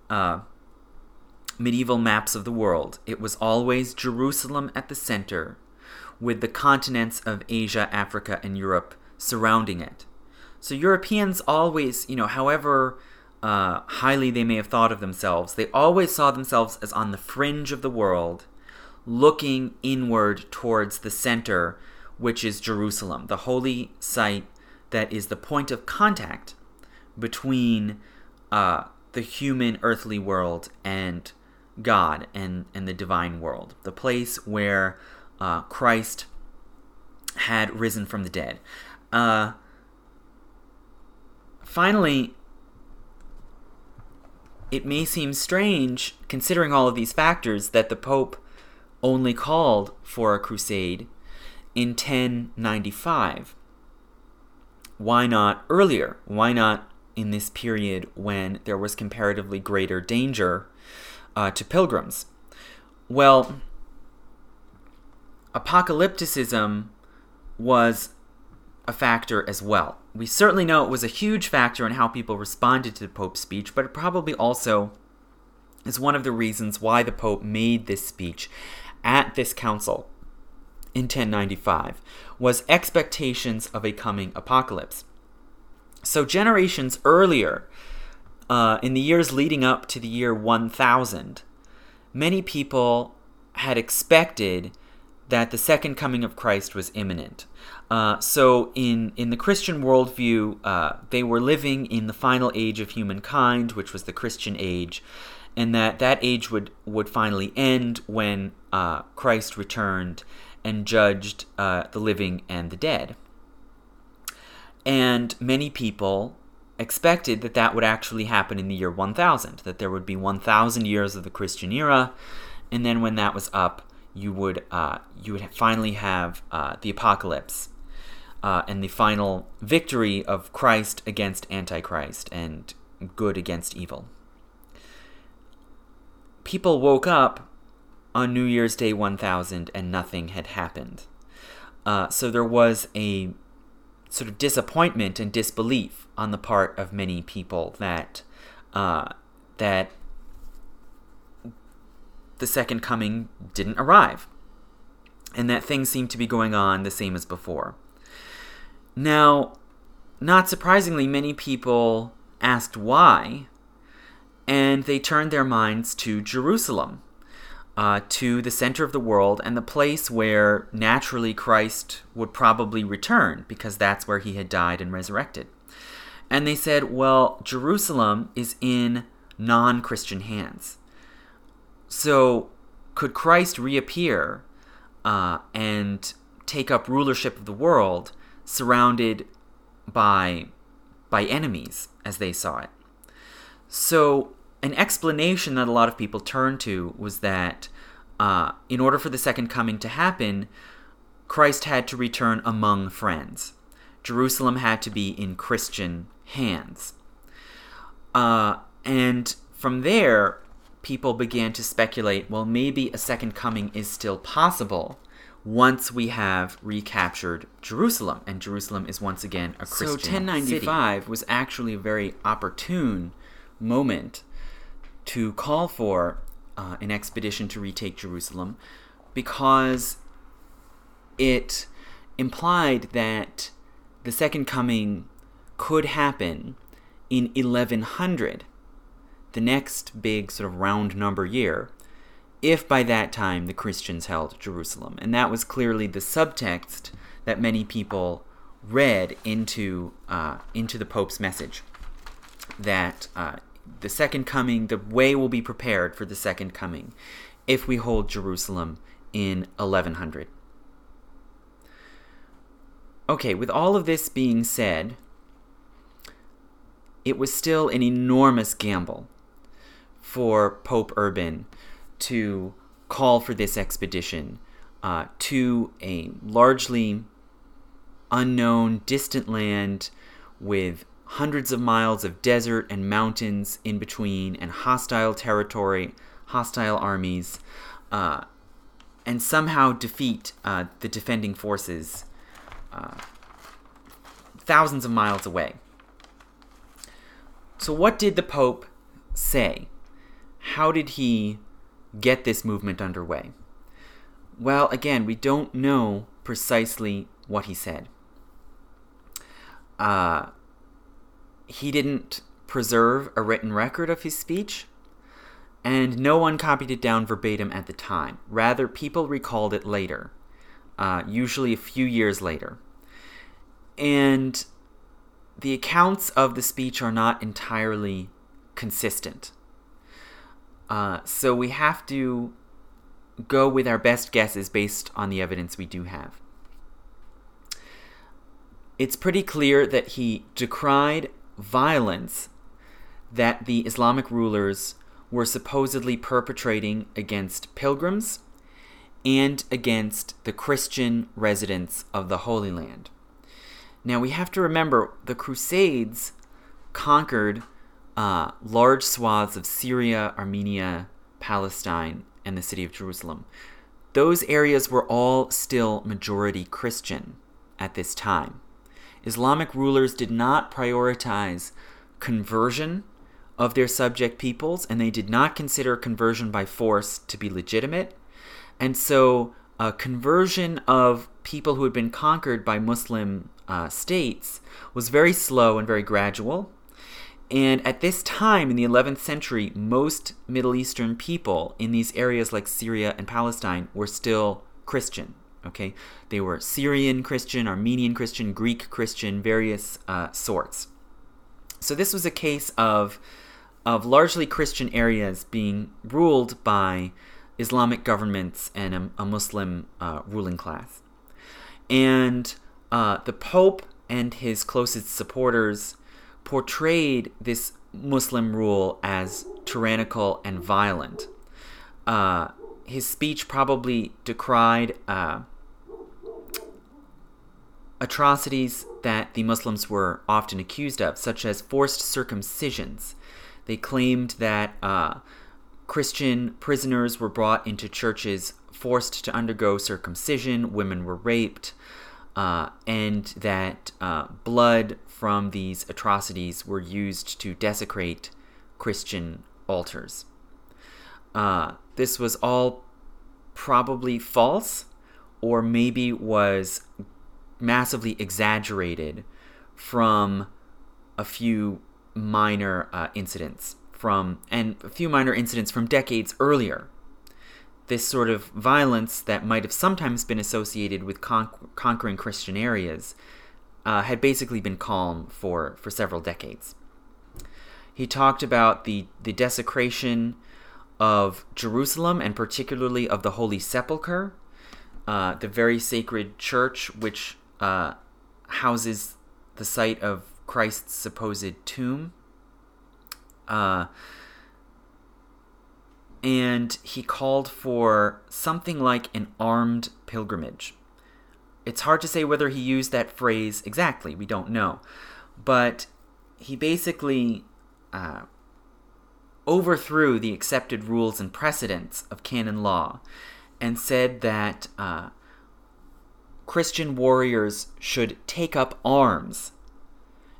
Speaker 1: uh, medieval maps of the world, it was always Jerusalem at the center, with the continents of Asia, Africa, and Europe surrounding it. So Europeans always, you know, however uh, highly they may have thought of themselves, they always saw themselves as on the fringe of the world, looking inward towards the center, which is Jerusalem, the holy site that is the point of contact between uh, the human earthly world and God and, and the divine world, the place where uh, Christ had risen from the dead. Uh, finally, it may seem strange, considering all of these factors, that the Pope only called for a crusade in 1095. Why not earlier? Why not in this period when there was comparatively greater danger uh, to pilgrims? Well, apocalypticism was a factor as well. We certainly know it was a huge factor in how people responded to the Pope's speech, but it probably also is one of the reasons why the Pope made this speech at this council in 1095 was expectations of a coming apocalypse. So generations earlier, uh, in the years leading up to the year 1000, many people had expected that the second coming of Christ was imminent. Uh, so, in, in the Christian worldview, uh, they were living in the final age of humankind, which was the Christian age, and that that age would, would finally end when uh, Christ returned and judged uh, the living and the dead. And many people expected that that would actually happen in the year 1000, that there would be 1000 years of the Christian era, and then when that was up, you would uh, you would finally have uh, the apocalypse uh, and the final victory of Christ against Antichrist and good against evil. People woke up on New Year's Day 1000 and nothing had happened. Uh, so there was a sort of disappointment and disbelief on the part of many people that uh, that the second coming didn't arrive, and that things seemed to be going on the same as before. Now, not surprisingly, many people asked why, and they turned their minds to Jerusalem, uh, to the center of the world, and the place where naturally Christ would probably return, because that's where he had died and resurrected. And they said, well, Jerusalem is in non Christian hands. So, could Christ reappear uh, and take up rulership of the world surrounded by by enemies as they saw it? So, an explanation that a lot of people turned to was that uh, in order for the second coming to happen, Christ had to return among friends. Jerusalem had to be in Christian hands. Uh, and from there, people began to speculate well, maybe a second coming is still possible once we have recaptured Jerusalem, and Jerusalem is once again a Christian. So 1095 city. was actually a very opportune moment to call for uh, an expedition to retake Jerusalem because it implied that the second coming could happen in 1100 the next big sort of round number year, if by that time the Christians held Jerusalem. And that was clearly the subtext that many people read into uh, into the Pope's message that uh, the second coming, the way will be prepared for the second coming if we hold Jerusalem in 1100. Okay, with all of this being said, it was still an enormous gamble for Pope Urban to call for this expedition uh, to a largely unknown, distant land with hundreds of miles of desert and mountains in between, and hostile territory, hostile armies, uh, and somehow defeat uh, the defending forces uh, thousands of miles away. So, what did the Pope say? How did he get this movement underway? Well, again, we don't know precisely what he said. Uh, he didn't preserve a written record of his speech, and no one copied it down verbatim at the time. Rather, people recalled it later, uh, usually a few years later. And the accounts of the speech are not entirely consistent. Uh, so we have to go with our best guesses based on the evidence we do have. It's pretty clear that he decried violence that the Islamic rulers were supposedly perpetrating against pilgrims and against the Christian residents of the Holy Land. Now we have to remember the Crusades conquered uh, large swaths of Syria, Armenia, Palestine, and the city of Jerusalem. Those areas were all still majority Christian at this time. Islamic rulers did not prioritize conversion of their subject peoples, and they did not consider conversion by force to be legitimate. And so, a conversion of people who had been conquered by Muslim uh, states was very slow and very gradual. And at this time in the 11th century, most Middle Eastern people in these areas like Syria and Palestine were still Christian. Okay, they were Syrian Christian, Armenian Christian, Greek Christian, various uh, sorts. So this was a case of of largely Christian areas being ruled by Islamic governments and a, a Muslim uh, ruling class. And uh, the Pope and his closest supporters portrayed this Muslim rule as tyrannical and violent. Uh, his speech probably decried uh, atrocities that the Muslims were often accused of, such as forced circumcisions. They claimed that uh, Christian prisoners were brought into churches forced to undergo circumcision, women were raped, uh, and that uh, blood from these atrocities were used to desecrate Christian altars. Uh, this was all probably false, or maybe was massively exaggerated from a few minor uh, incidents from and a few minor incidents from decades earlier this sort of violence that might have sometimes been associated with con- conquering Christian areas uh, had basically been calm for, for several decades. He talked about the, the desecration of Jerusalem and particularly of the Holy Sepulchre, uh, the very sacred church which uh, houses the site of Christ's supposed tomb. Uh, and he called for something like an armed pilgrimage. It's hard to say whether he used that phrase exactly, we don't know. But he basically uh, overthrew the accepted rules and precedents of canon law and said that uh, Christian warriors should take up arms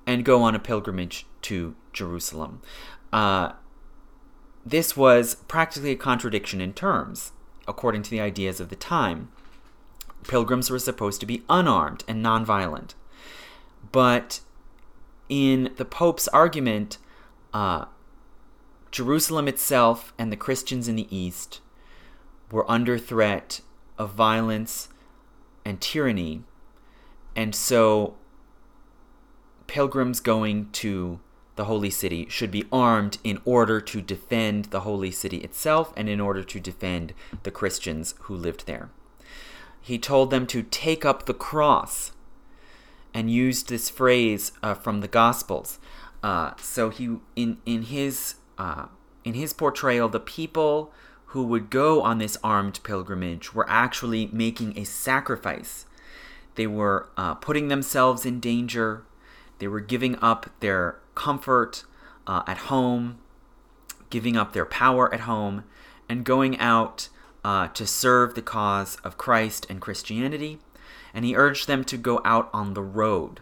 Speaker 1: and go on a pilgrimage to Jerusalem. Uh, this was practically a contradiction in terms, according to the ideas of the time. Pilgrims were supposed to be unarmed and nonviolent. But in the Pope's argument, uh, Jerusalem itself and the Christians in the East were under threat of violence and tyranny. And so pilgrims going to the holy city should be armed in order to defend the holy city itself and in order to defend the Christians who lived there. He told them to take up the cross and used this phrase uh, from the Gospels. Uh, so he in in his uh, in his portrayal, the people who would go on this armed pilgrimage were actually making a sacrifice. They were uh, putting themselves in danger. They were giving up their comfort uh, at home, giving up their power at home, and going out uh, to serve the cause of Christ and Christianity. And he urged them to go out on the road.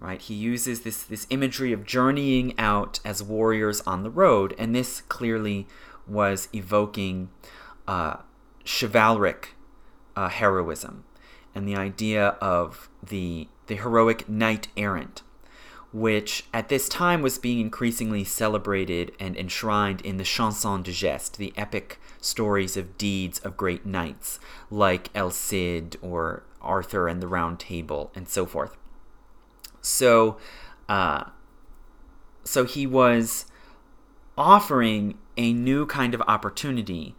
Speaker 1: Right? He uses this, this imagery of journeying out as warriors on the road, and this clearly was evoking uh, chivalric uh, heroism and the idea of the, the heroic knight errant, which at this time was being increasingly celebrated and enshrined in the chansons de geste, the epic stories of deeds of great knights, like El Cid or Arthur and the Round Table, and so forth. So, uh, so he was offering a new kind of opportunity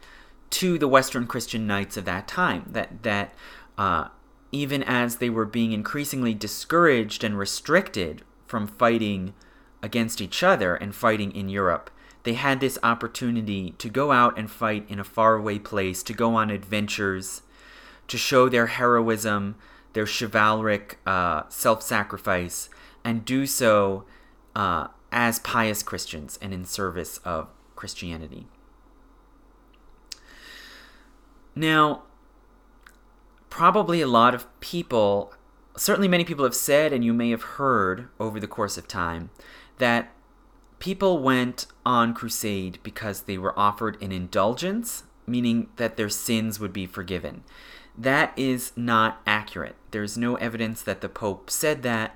Speaker 1: to the Western Christian knights of that time. That that uh, even as they were being increasingly discouraged and restricted from fighting against each other and fighting in Europe, they had this opportunity to go out and fight in a faraway place, to go on adventures, to show their heroism, their chivalric uh, self sacrifice, and do so uh, as pious Christians and in service of Christianity. Now, probably a lot of people, certainly many people have said, and you may have heard over the course of time, that people went on crusade because they were offered an indulgence, meaning that their sins would be forgiven. That is not accurate. There's no evidence that the Pope said that.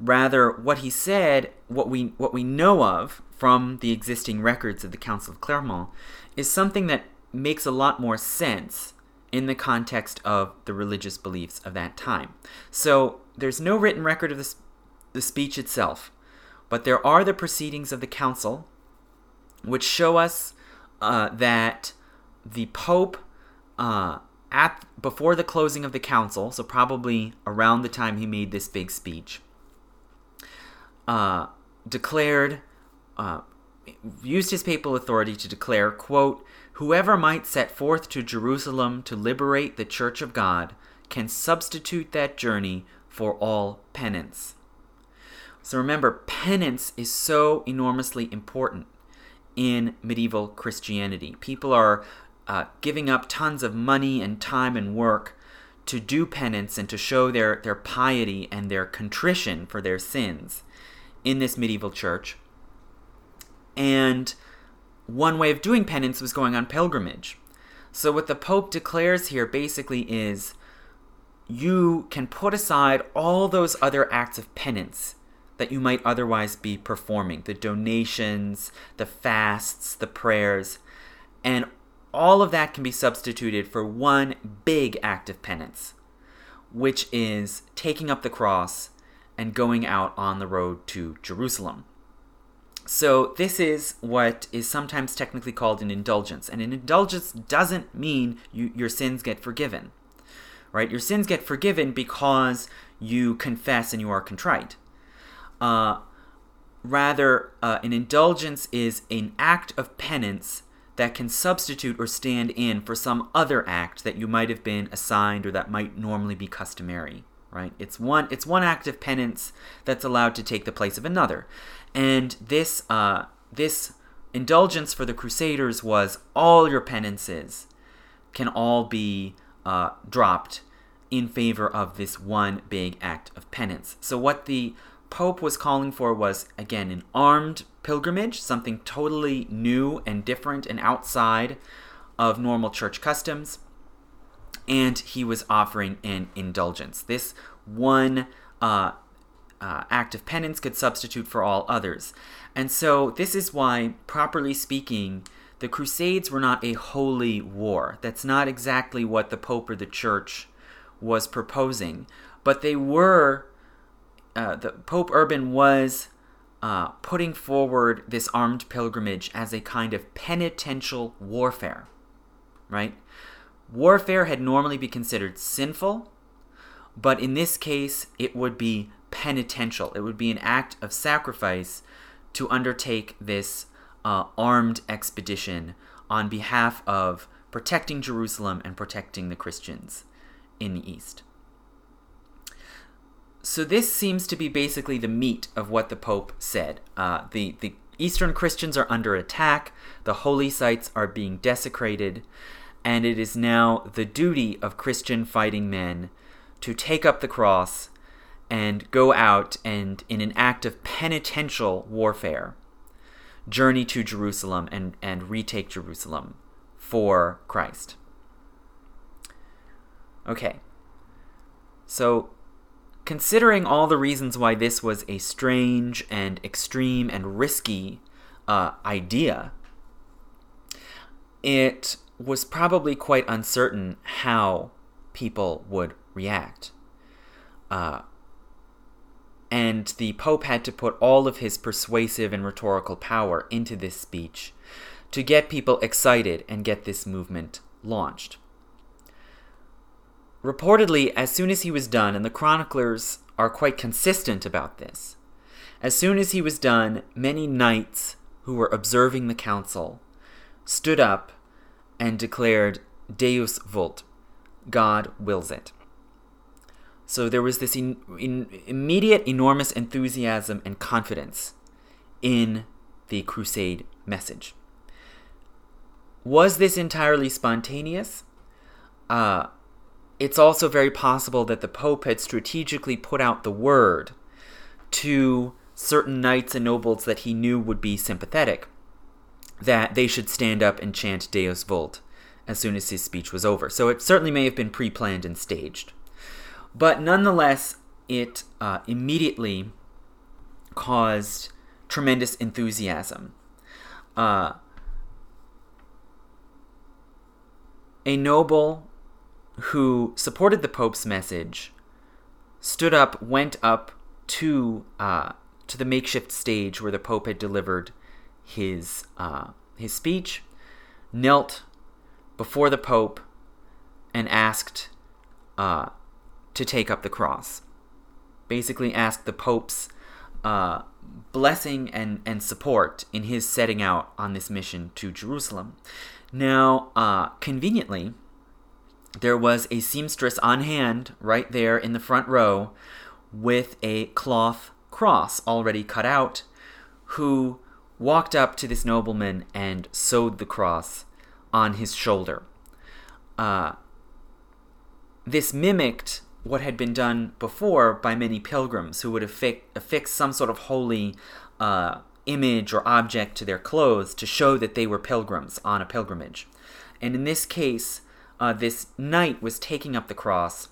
Speaker 1: Rather, what he said, what we what we know of from the existing records of the Council of Clermont, is something that makes a lot more sense in the context of the religious beliefs of that time. So there's no written record of this, the speech itself, but there are the proceedings of the council, which show us uh, that the Pope, uh, at before the closing of the council, so probably around the time he made this big speech, uh, declared, uh, used his papal authority to declare, quote, whoever might set forth to Jerusalem to liberate the church of God can substitute that journey for all penance. So remember, penance is so enormously important in medieval Christianity. People are uh, giving up tons of money and time and work to do penance and to show their, their piety and their contrition for their sins in this medieval church. And one way of doing penance was going on pilgrimage. So, what the Pope declares here basically is you can put aside all those other acts of penance that you might otherwise be performing the donations, the fasts, the prayers, and all of that can be substituted for one big act of penance, which is taking up the cross and going out on the road to Jerusalem. So, this is what is sometimes technically called an indulgence. And an indulgence doesn't mean you, your sins get forgiven, right? Your sins get forgiven because you confess and you are contrite. Uh, rather, uh, an indulgence is an act of penance that can substitute or stand in for some other act that you might have been assigned or that might normally be customary right it's one it's one act of penance that's allowed to take the place of another and this uh, this indulgence for the crusaders was all your penances can all be uh, dropped in favor of this one big act of penance so what the Pope was calling for was, again, an armed pilgrimage, something totally new and different and outside of normal church customs. And he was offering an indulgence. This one uh, uh, act of penance could substitute for all others. And so, this is why, properly speaking, the Crusades were not a holy war. That's not exactly what the Pope or the Church was proposing. But they were uh, the Pope Urban was uh, putting forward this armed pilgrimage as a kind of penitential warfare, right? Warfare had normally been considered sinful, but in this case, it would be penitential. It would be an act of sacrifice to undertake this uh, armed expedition on behalf of protecting Jerusalem and protecting the Christians in the East. So this seems to be basically the meat of what the Pope said. Uh, the the Eastern Christians are under attack. The holy sites are being desecrated, and it is now the duty of Christian fighting men to take up the cross and go out and, in an act of penitential warfare, journey to Jerusalem and, and retake Jerusalem for Christ. Okay. So, considering all the reasons why this was a strange and extreme and risky uh, idea, it was probably quite uncertain how people would react. Uh, and the Pope had to put all of his persuasive and rhetorical power into this speech to get people excited and get this movement launched. Reportedly, as soon as he was done, and the chroniclers are quite consistent about this, as soon as he was done, many knights who were observing the council stood up and declared Deus vult, God wills it. So there was this in, in, immediate, enormous enthusiasm and confidence in the crusade message. Was this entirely spontaneous? Uh, it's also very possible that the Pope had strategically put out the word to certain knights and nobles that he knew would be sympathetic that they should stand up and chant Deus Vult as soon as his speech was over. So it certainly may have been pre planned and staged. But nonetheless, it uh, immediately caused tremendous enthusiasm. Uh, a noble who supported the Pope's message, stood up, went up to uh, to the makeshift stage where the Pope had delivered his uh, his speech, knelt before the Pope, and asked uh, to take up the cross. Basically, asked the Pope's uh, blessing and, and support in his setting out on this mission to Jerusalem. Now, uh, conveniently, there was a seamstress on hand right there in the front row with a cloth cross already cut out who walked up to this nobleman and sewed the cross on his shoulder. Uh, this mimicked what had been done before by many pilgrims who would affi- affix some sort of holy uh, image or object to their clothes to show that they were pilgrims on a pilgrimage. And in this case, uh, this knight was taking up the cross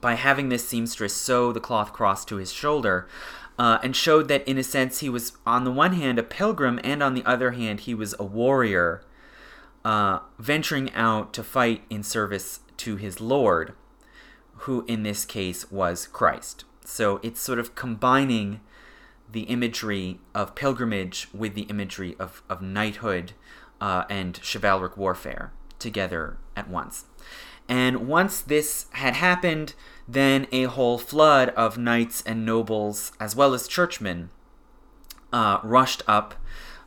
Speaker 1: by having this seamstress sew the cloth cross to his shoulder uh, and showed that, in a sense, he was, on the one hand, a pilgrim, and on the other hand, he was a warrior uh, venturing out to fight in service to his Lord, who in this case was Christ. So it's sort of combining the imagery of pilgrimage with the imagery of, of knighthood uh, and chivalric warfare together at once. And once this had happened, then a whole flood of knights and nobles, as well as churchmen, uh, rushed up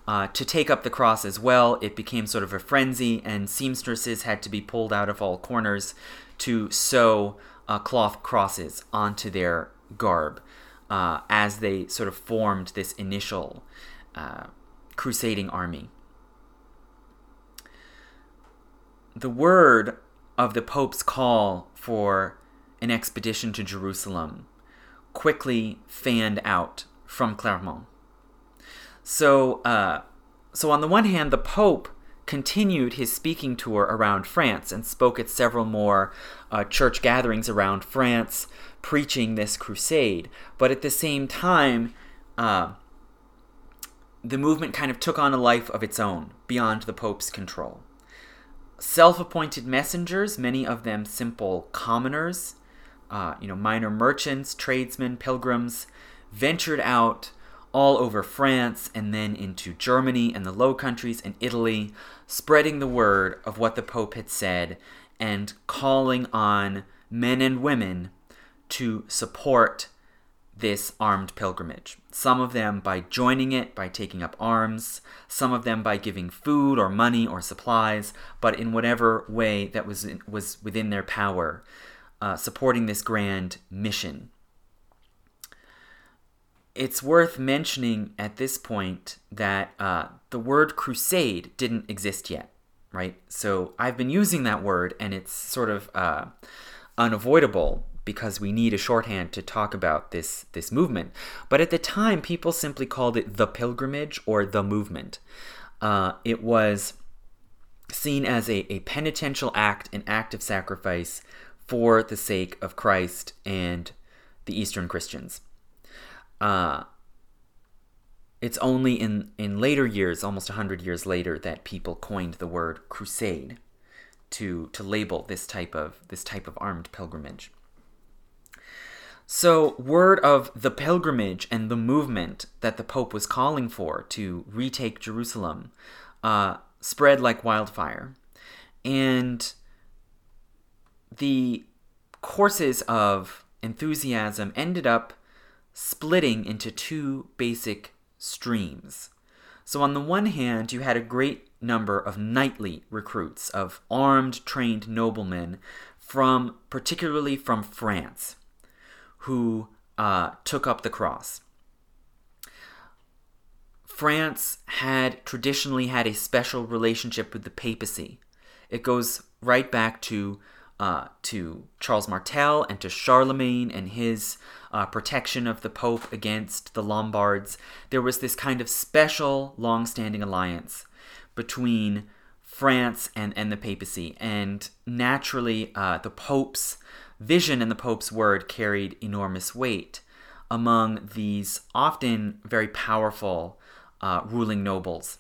Speaker 1: uh, to take up the cross as well. It became sort of a frenzy, and seamstresses had to be pulled out of all corners to sew uh, cloth crosses onto their garb uh, as they sort of formed this initial uh, crusading army. the word of the Pope's call for an expedition to Jerusalem quickly fanned out from Clermont. So, uh, so on the one hand, the Pope continued his speaking tour around France and spoke at several more uh, church gatherings around France, preaching this crusade. But at the same time, uh, the movement kind of took on a life of its own beyond the Pope's control self appointed messengers, many of them simple commoners, uh, you know, minor merchants, tradesmen, pilgrims, ventured out all over France and then into Germany and the Low Countries and Italy, spreading the word of what the Pope had said and calling on men and women to support this armed pilgrimage. Some of them by joining it, by taking up arms, some of them by giving food or money or supplies, but in whatever way that was, was within their power, uh, supporting this grand mission. It's worth mentioning at this point that uh, the word crusade didn't exist yet, right? So I've been using that word, and it's sort of uh, unavoidable because we need a shorthand to talk about this this movement. But at the time, people simply called it the pilgrimage or the movement. Uh, it was seen as a, a penitential act, an act of sacrifice for the sake of Christ and the Eastern Christians. Uh, it's only in, in later years, almost 100 years later, that people coined the word crusade to, to label this type of this type of armed pilgrimage. So, word of the pilgrimage and the movement that the Pope was calling for to retake Jerusalem uh, spread like wildfire. And the courses of enthusiasm ended up splitting into two basic streams. So, on the one hand, you had a great number of knightly recruits, of armed, trained noblemen from, particularly from France who uh, took up the cross. France had traditionally had a special relationship with the papacy. It goes right back to uh, to Charles Martel and to Charlemagne and his uh, protection of the Pope against the Lombards. There was this kind of special, long-standing alliance between France and, and the papacy, and naturally, uh, the Pope's vision and the Pope's word carried enormous weight among these often very powerful uh, ruling nobles,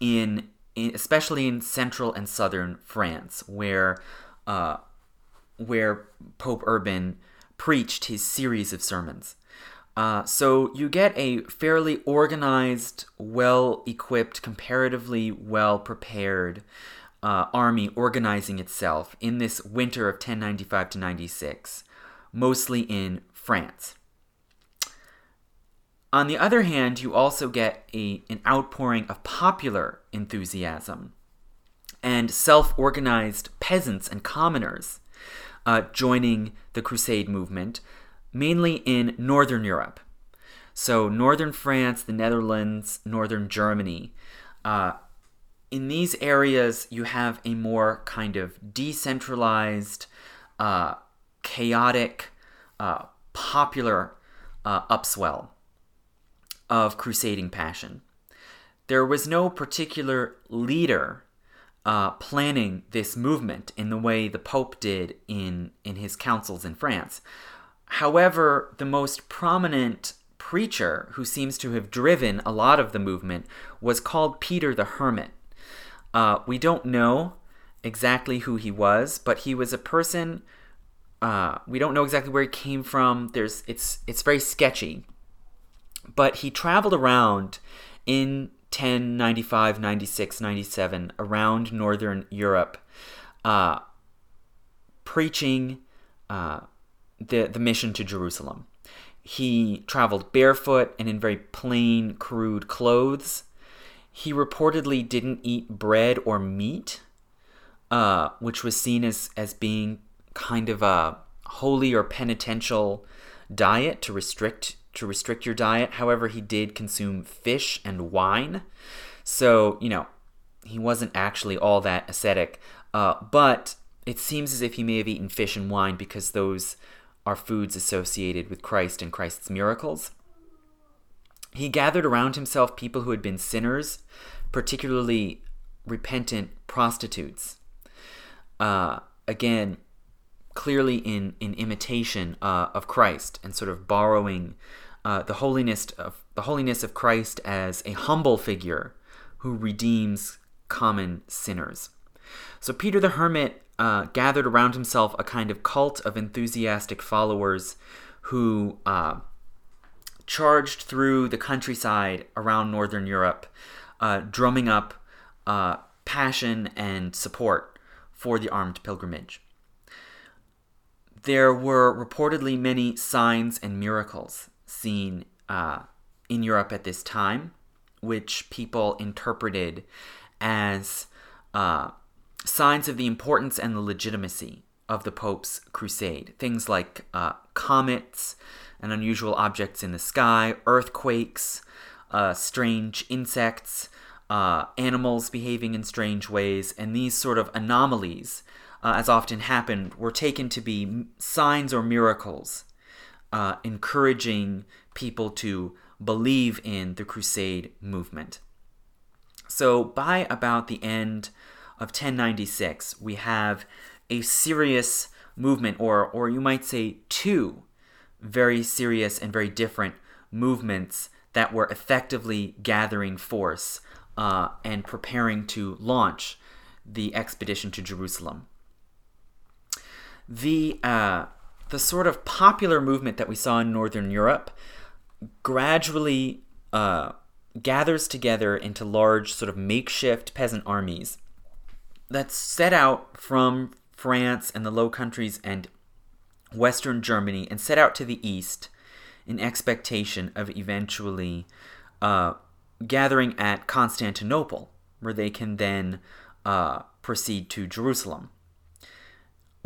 Speaker 1: in, in, especially in central and southern France, where uh, where Pope Urban preached his series of sermons. Uh, so you get a fairly organized, well equipped, comparatively well prepared uh, army organizing itself in this winter of 1095 to 96, mostly in France. On the other hand, you also get a, an outpouring of popular enthusiasm and self organized peasants and commoners uh, joining the Crusade movement, mainly in Northern Europe. So, Northern France, the Netherlands, Northern Germany. Uh, in these areas, you have a more kind of decentralized, uh, chaotic, uh, popular uh, upswell of crusading passion. There was no particular leader uh, planning this movement in the way the Pope did in, in his councils in France. However, the most prominent preacher who seems to have driven a lot of the movement was called Peter the Hermit. Uh, we don't know exactly who he was, but he was a person. Uh, we don't know exactly where he came from. There's it's it's very sketchy, but he traveled around in 1095, 96, 97 around northern Europe, uh, preaching uh, the the mission to Jerusalem. He traveled barefoot and in very plain, crude clothes. He reportedly didn't eat bread or meat, uh, which was seen as, as being kind of a holy or penitential diet to restrict to restrict your diet. However, he did consume fish and wine, so you know he wasn't actually all that ascetic. Uh, but it seems as if he may have eaten fish and wine because those are foods associated with Christ and Christ's miracles. He gathered around himself people who had been sinners, particularly repentant prostitutes. Uh, again, clearly in, in imitation uh, of Christ and sort of borrowing uh, the holiness of the holiness of Christ as a humble figure who redeems common sinners. So Peter the Hermit uh, gathered around himself a kind of cult of enthusiastic followers who uh, charged through the countryside around northern Europe, uh, drumming up uh, passion and support for the armed pilgrimage. there were reportedly many signs and miracles seen uh, in Europe at this time, which people interpreted as uh, signs of the importance and the legitimacy of the Pope's crusade. Things like uh, comets and unusual objects in the sky, earthquakes, uh, strange insects, uh, animals behaving in strange ways, and these sort of anomalies, uh, as often happened, were taken to be signs or miracles, uh, encouraging people to believe in the crusade movement. So, by about the end of 1096, we have a serious movement, or, or you might say two very serious and very different movements that were effectively gathering force uh, and preparing to launch the expedition to Jerusalem. The, uh, the sort of popular movement that we saw in Northern Europe gradually uh, gathers together into large, sort of makeshift peasant armies that set out from France and the Low Countries and Western Germany and set out to the east in expectation of eventually uh, gathering at Constantinople, where they can then uh, proceed to Jerusalem.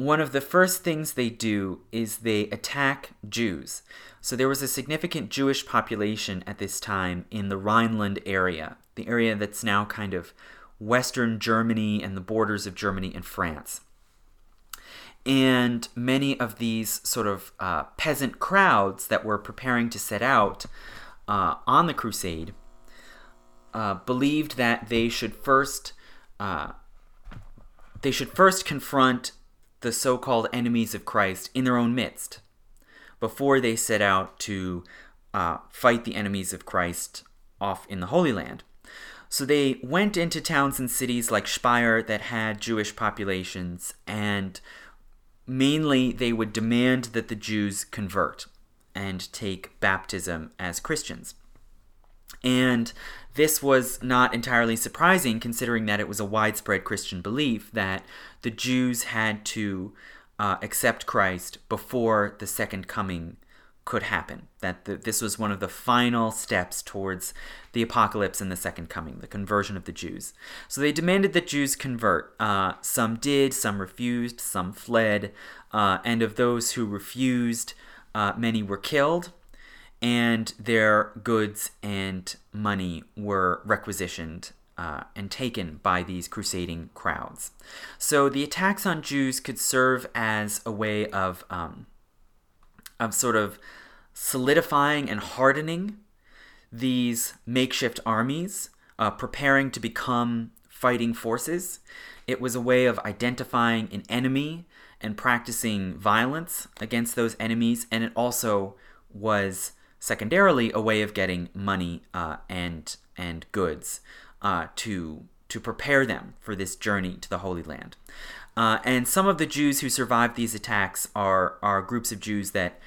Speaker 1: One of the first things they do is they attack Jews. So there was a significant Jewish population at this time in the Rhineland area, the area that's now kind of western Germany and the borders of Germany and France. And many of these sort of uh, peasant crowds that were preparing to set out uh, on the crusade uh, believed that they should first uh, they should first confront the so-called enemies of Christ in their own midst before they set out to uh, fight the enemies of Christ off in the Holy Land. So they went into towns and cities like Speyer that had Jewish populations and mainly they would demand that the Jews convert and take baptism as Christians. And this was not entirely surprising considering that it was a widespread Christian belief that the Jews had to uh, accept Christ before the second coming could happen. That the, this was one of the final steps towards the apocalypse and the second coming, the conversion of the Jews. So they demanded that Jews convert. Uh, some did, some refused, some fled, uh, and of those who refused, uh, many were killed, and their goods and money were requisitioned uh, and taken by these crusading crowds. So the attacks on Jews could serve as a way of um, of sort of solidifying and hardening these makeshift armies, uh, preparing to become fighting forces. It was a way of identifying an enemy and practicing violence against those enemies, and it also was secondarily a way of getting money uh, and and goods uh, to to prepare them for this journey to the Holy Land. Uh, and some of the Jews who survived these attacks are are groups of Jews that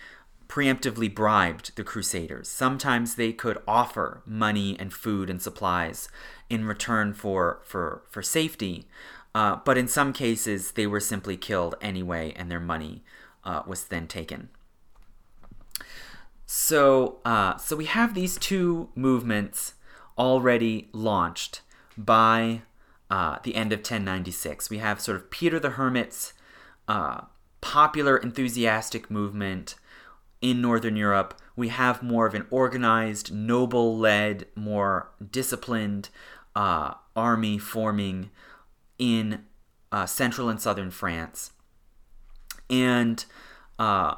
Speaker 1: preemptively bribed the Crusaders. Sometimes they could offer money and food and supplies in return for, for, for safety, uh, but in some cases they were simply killed anyway and their money uh, was then taken. So, uh, so we have these two movements already launched by uh, the end of 1096. We have sort of Peter the Hermit's uh, popular, enthusiastic movement in Northern Europe, we have more of an organized, noble led, more disciplined uh, army forming in uh, central and southern France. And uh,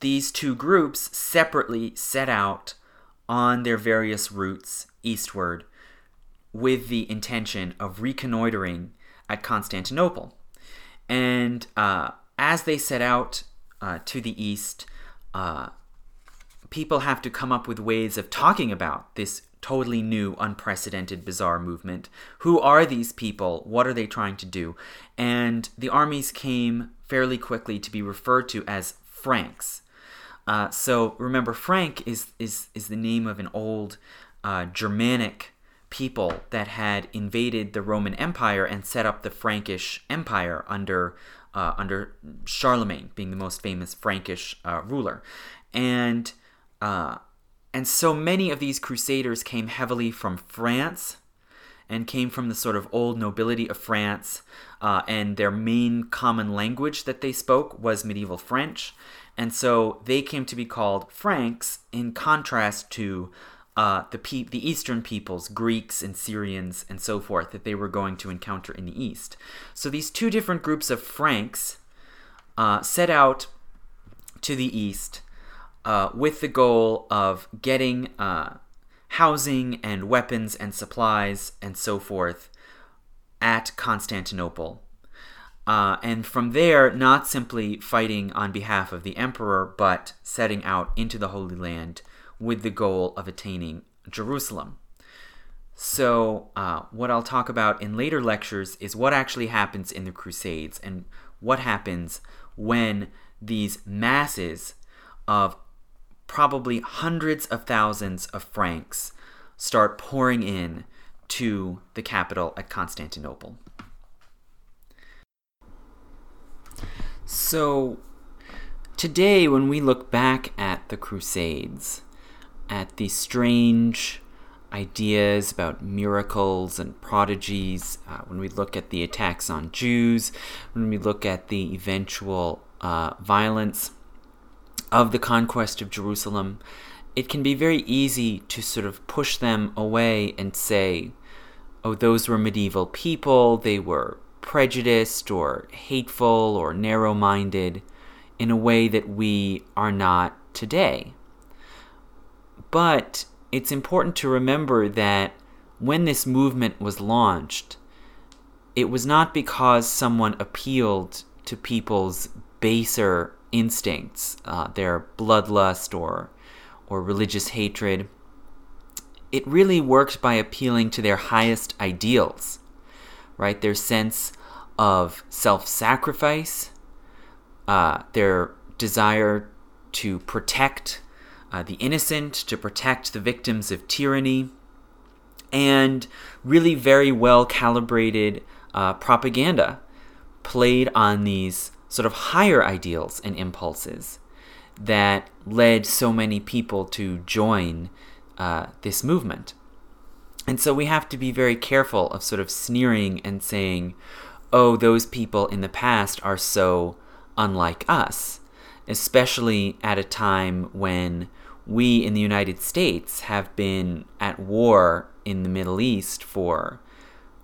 Speaker 1: these two groups separately set out on their various routes eastward with the intention of reconnoitering at Constantinople. And uh, as they set out uh, to the east, uh, people have to come up with ways of talking about this totally new, unprecedented, bizarre movement. Who are these people? What are they trying to do? And the armies came fairly quickly to be referred to as Franks. Uh, so remember, Frank is, is, is the name of an old uh, Germanic people that had invaded the Roman Empire and set up the Frankish Empire under uh, under Charlemagne being the most famous Frankish uh, ruler, and uh, and so many of these crusaders came heavily from France and came from the sort of old nobility of France, uh, and their main common language that they spoke was medieval French, and so they came to be called Franks in contrast to uh, the pe- the Eastern peoples, Greeks and Syrians and so forth, that they were going to encounter in the East. So these two different groups of Franks uh, set out to the East uh, with the goal of getting uh, housing and weapons and supplies and so forth at Constantinople. Uh, and from there, not simply fighting on behalf of the emperor, but setting out into the Holy Land with the goal of attaining Jerusalem. So, uh, what I'll talk about in later lectures is what actually happens in the Crusades and what happens when these masses of probably hundreds of thousands of Franks start pouring in to the capital at Constantinople. So, today, when we look back at the Crusades, at the strange ideas about miracles and prodigies, uh, when we look at the attacks on Jews, when we look at the eventual uh, violence of the conquest of Jerusalem, it can be very easy to sort of push them away and say, oh, those were medieval people, they were prejudiced or hateful or narrow minded in a way that we are not today. But it's important to remember that when this movement was launched, it was not because someone appealed to people's baser instincts, uh, their bloodlust or or religious hatred. It really worked by appealing to their highest ideals, right? Their sense of self-sacrifice, uh, their desire to protect uh, the innocent, to protect the victims of tyranny, and really very well calibrated uh, propaganda played on these sort of higher ideals and impulses that led so many people to join uh, this movement. And so we have to be very careful of sort of sneering and saying, oh, those people in the past are so unlike us, especially at a time when we in the United States have been at war in the Middle East for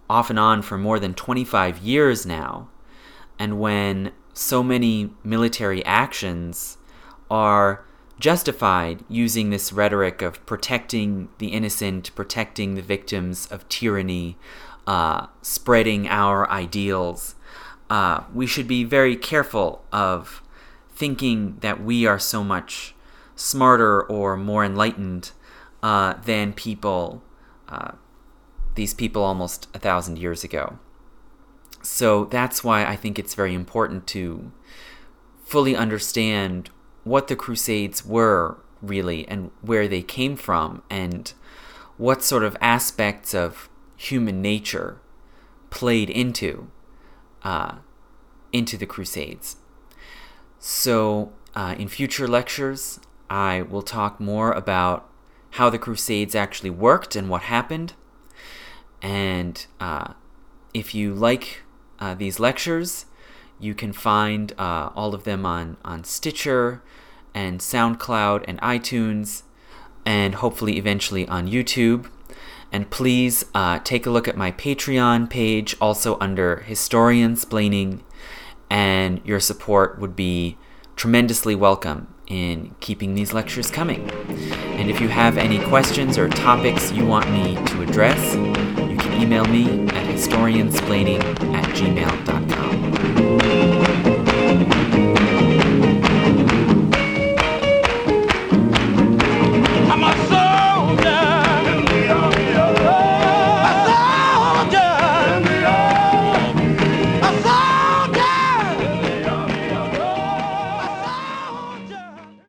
Speaker 1: off and on for more than 25 years now, and when so many military actions are justified using this rhetoric of protecting the innocent, protecting the victims of tyranny, uh, spreading our ideals. Uh, we should be very careful of thinking that we are so much smarter or more enlightened uh, than people, uh, these people almost a thousand years ago. So that's why I think it's very important to fully understand what the Crusades were really and where they came from and what sort of aspects of human nature played into uh, into the Crusades. So, uh, in future lectures, I will talk more about how the Crusades actually worked and what happened. And uh, if you like uh, these lectures, you can find uh, all of them on, on Stitcher and SoundCloud and iTunes, and hopefully eventually on YouTube. And please uh, take a look at my Patreon page, also under Historiansplaining, and your support would be tremendously welcome in keeping these lectures coming. And if you have any questions or topics you want me to address, email me at historiansplaining at gmail.com.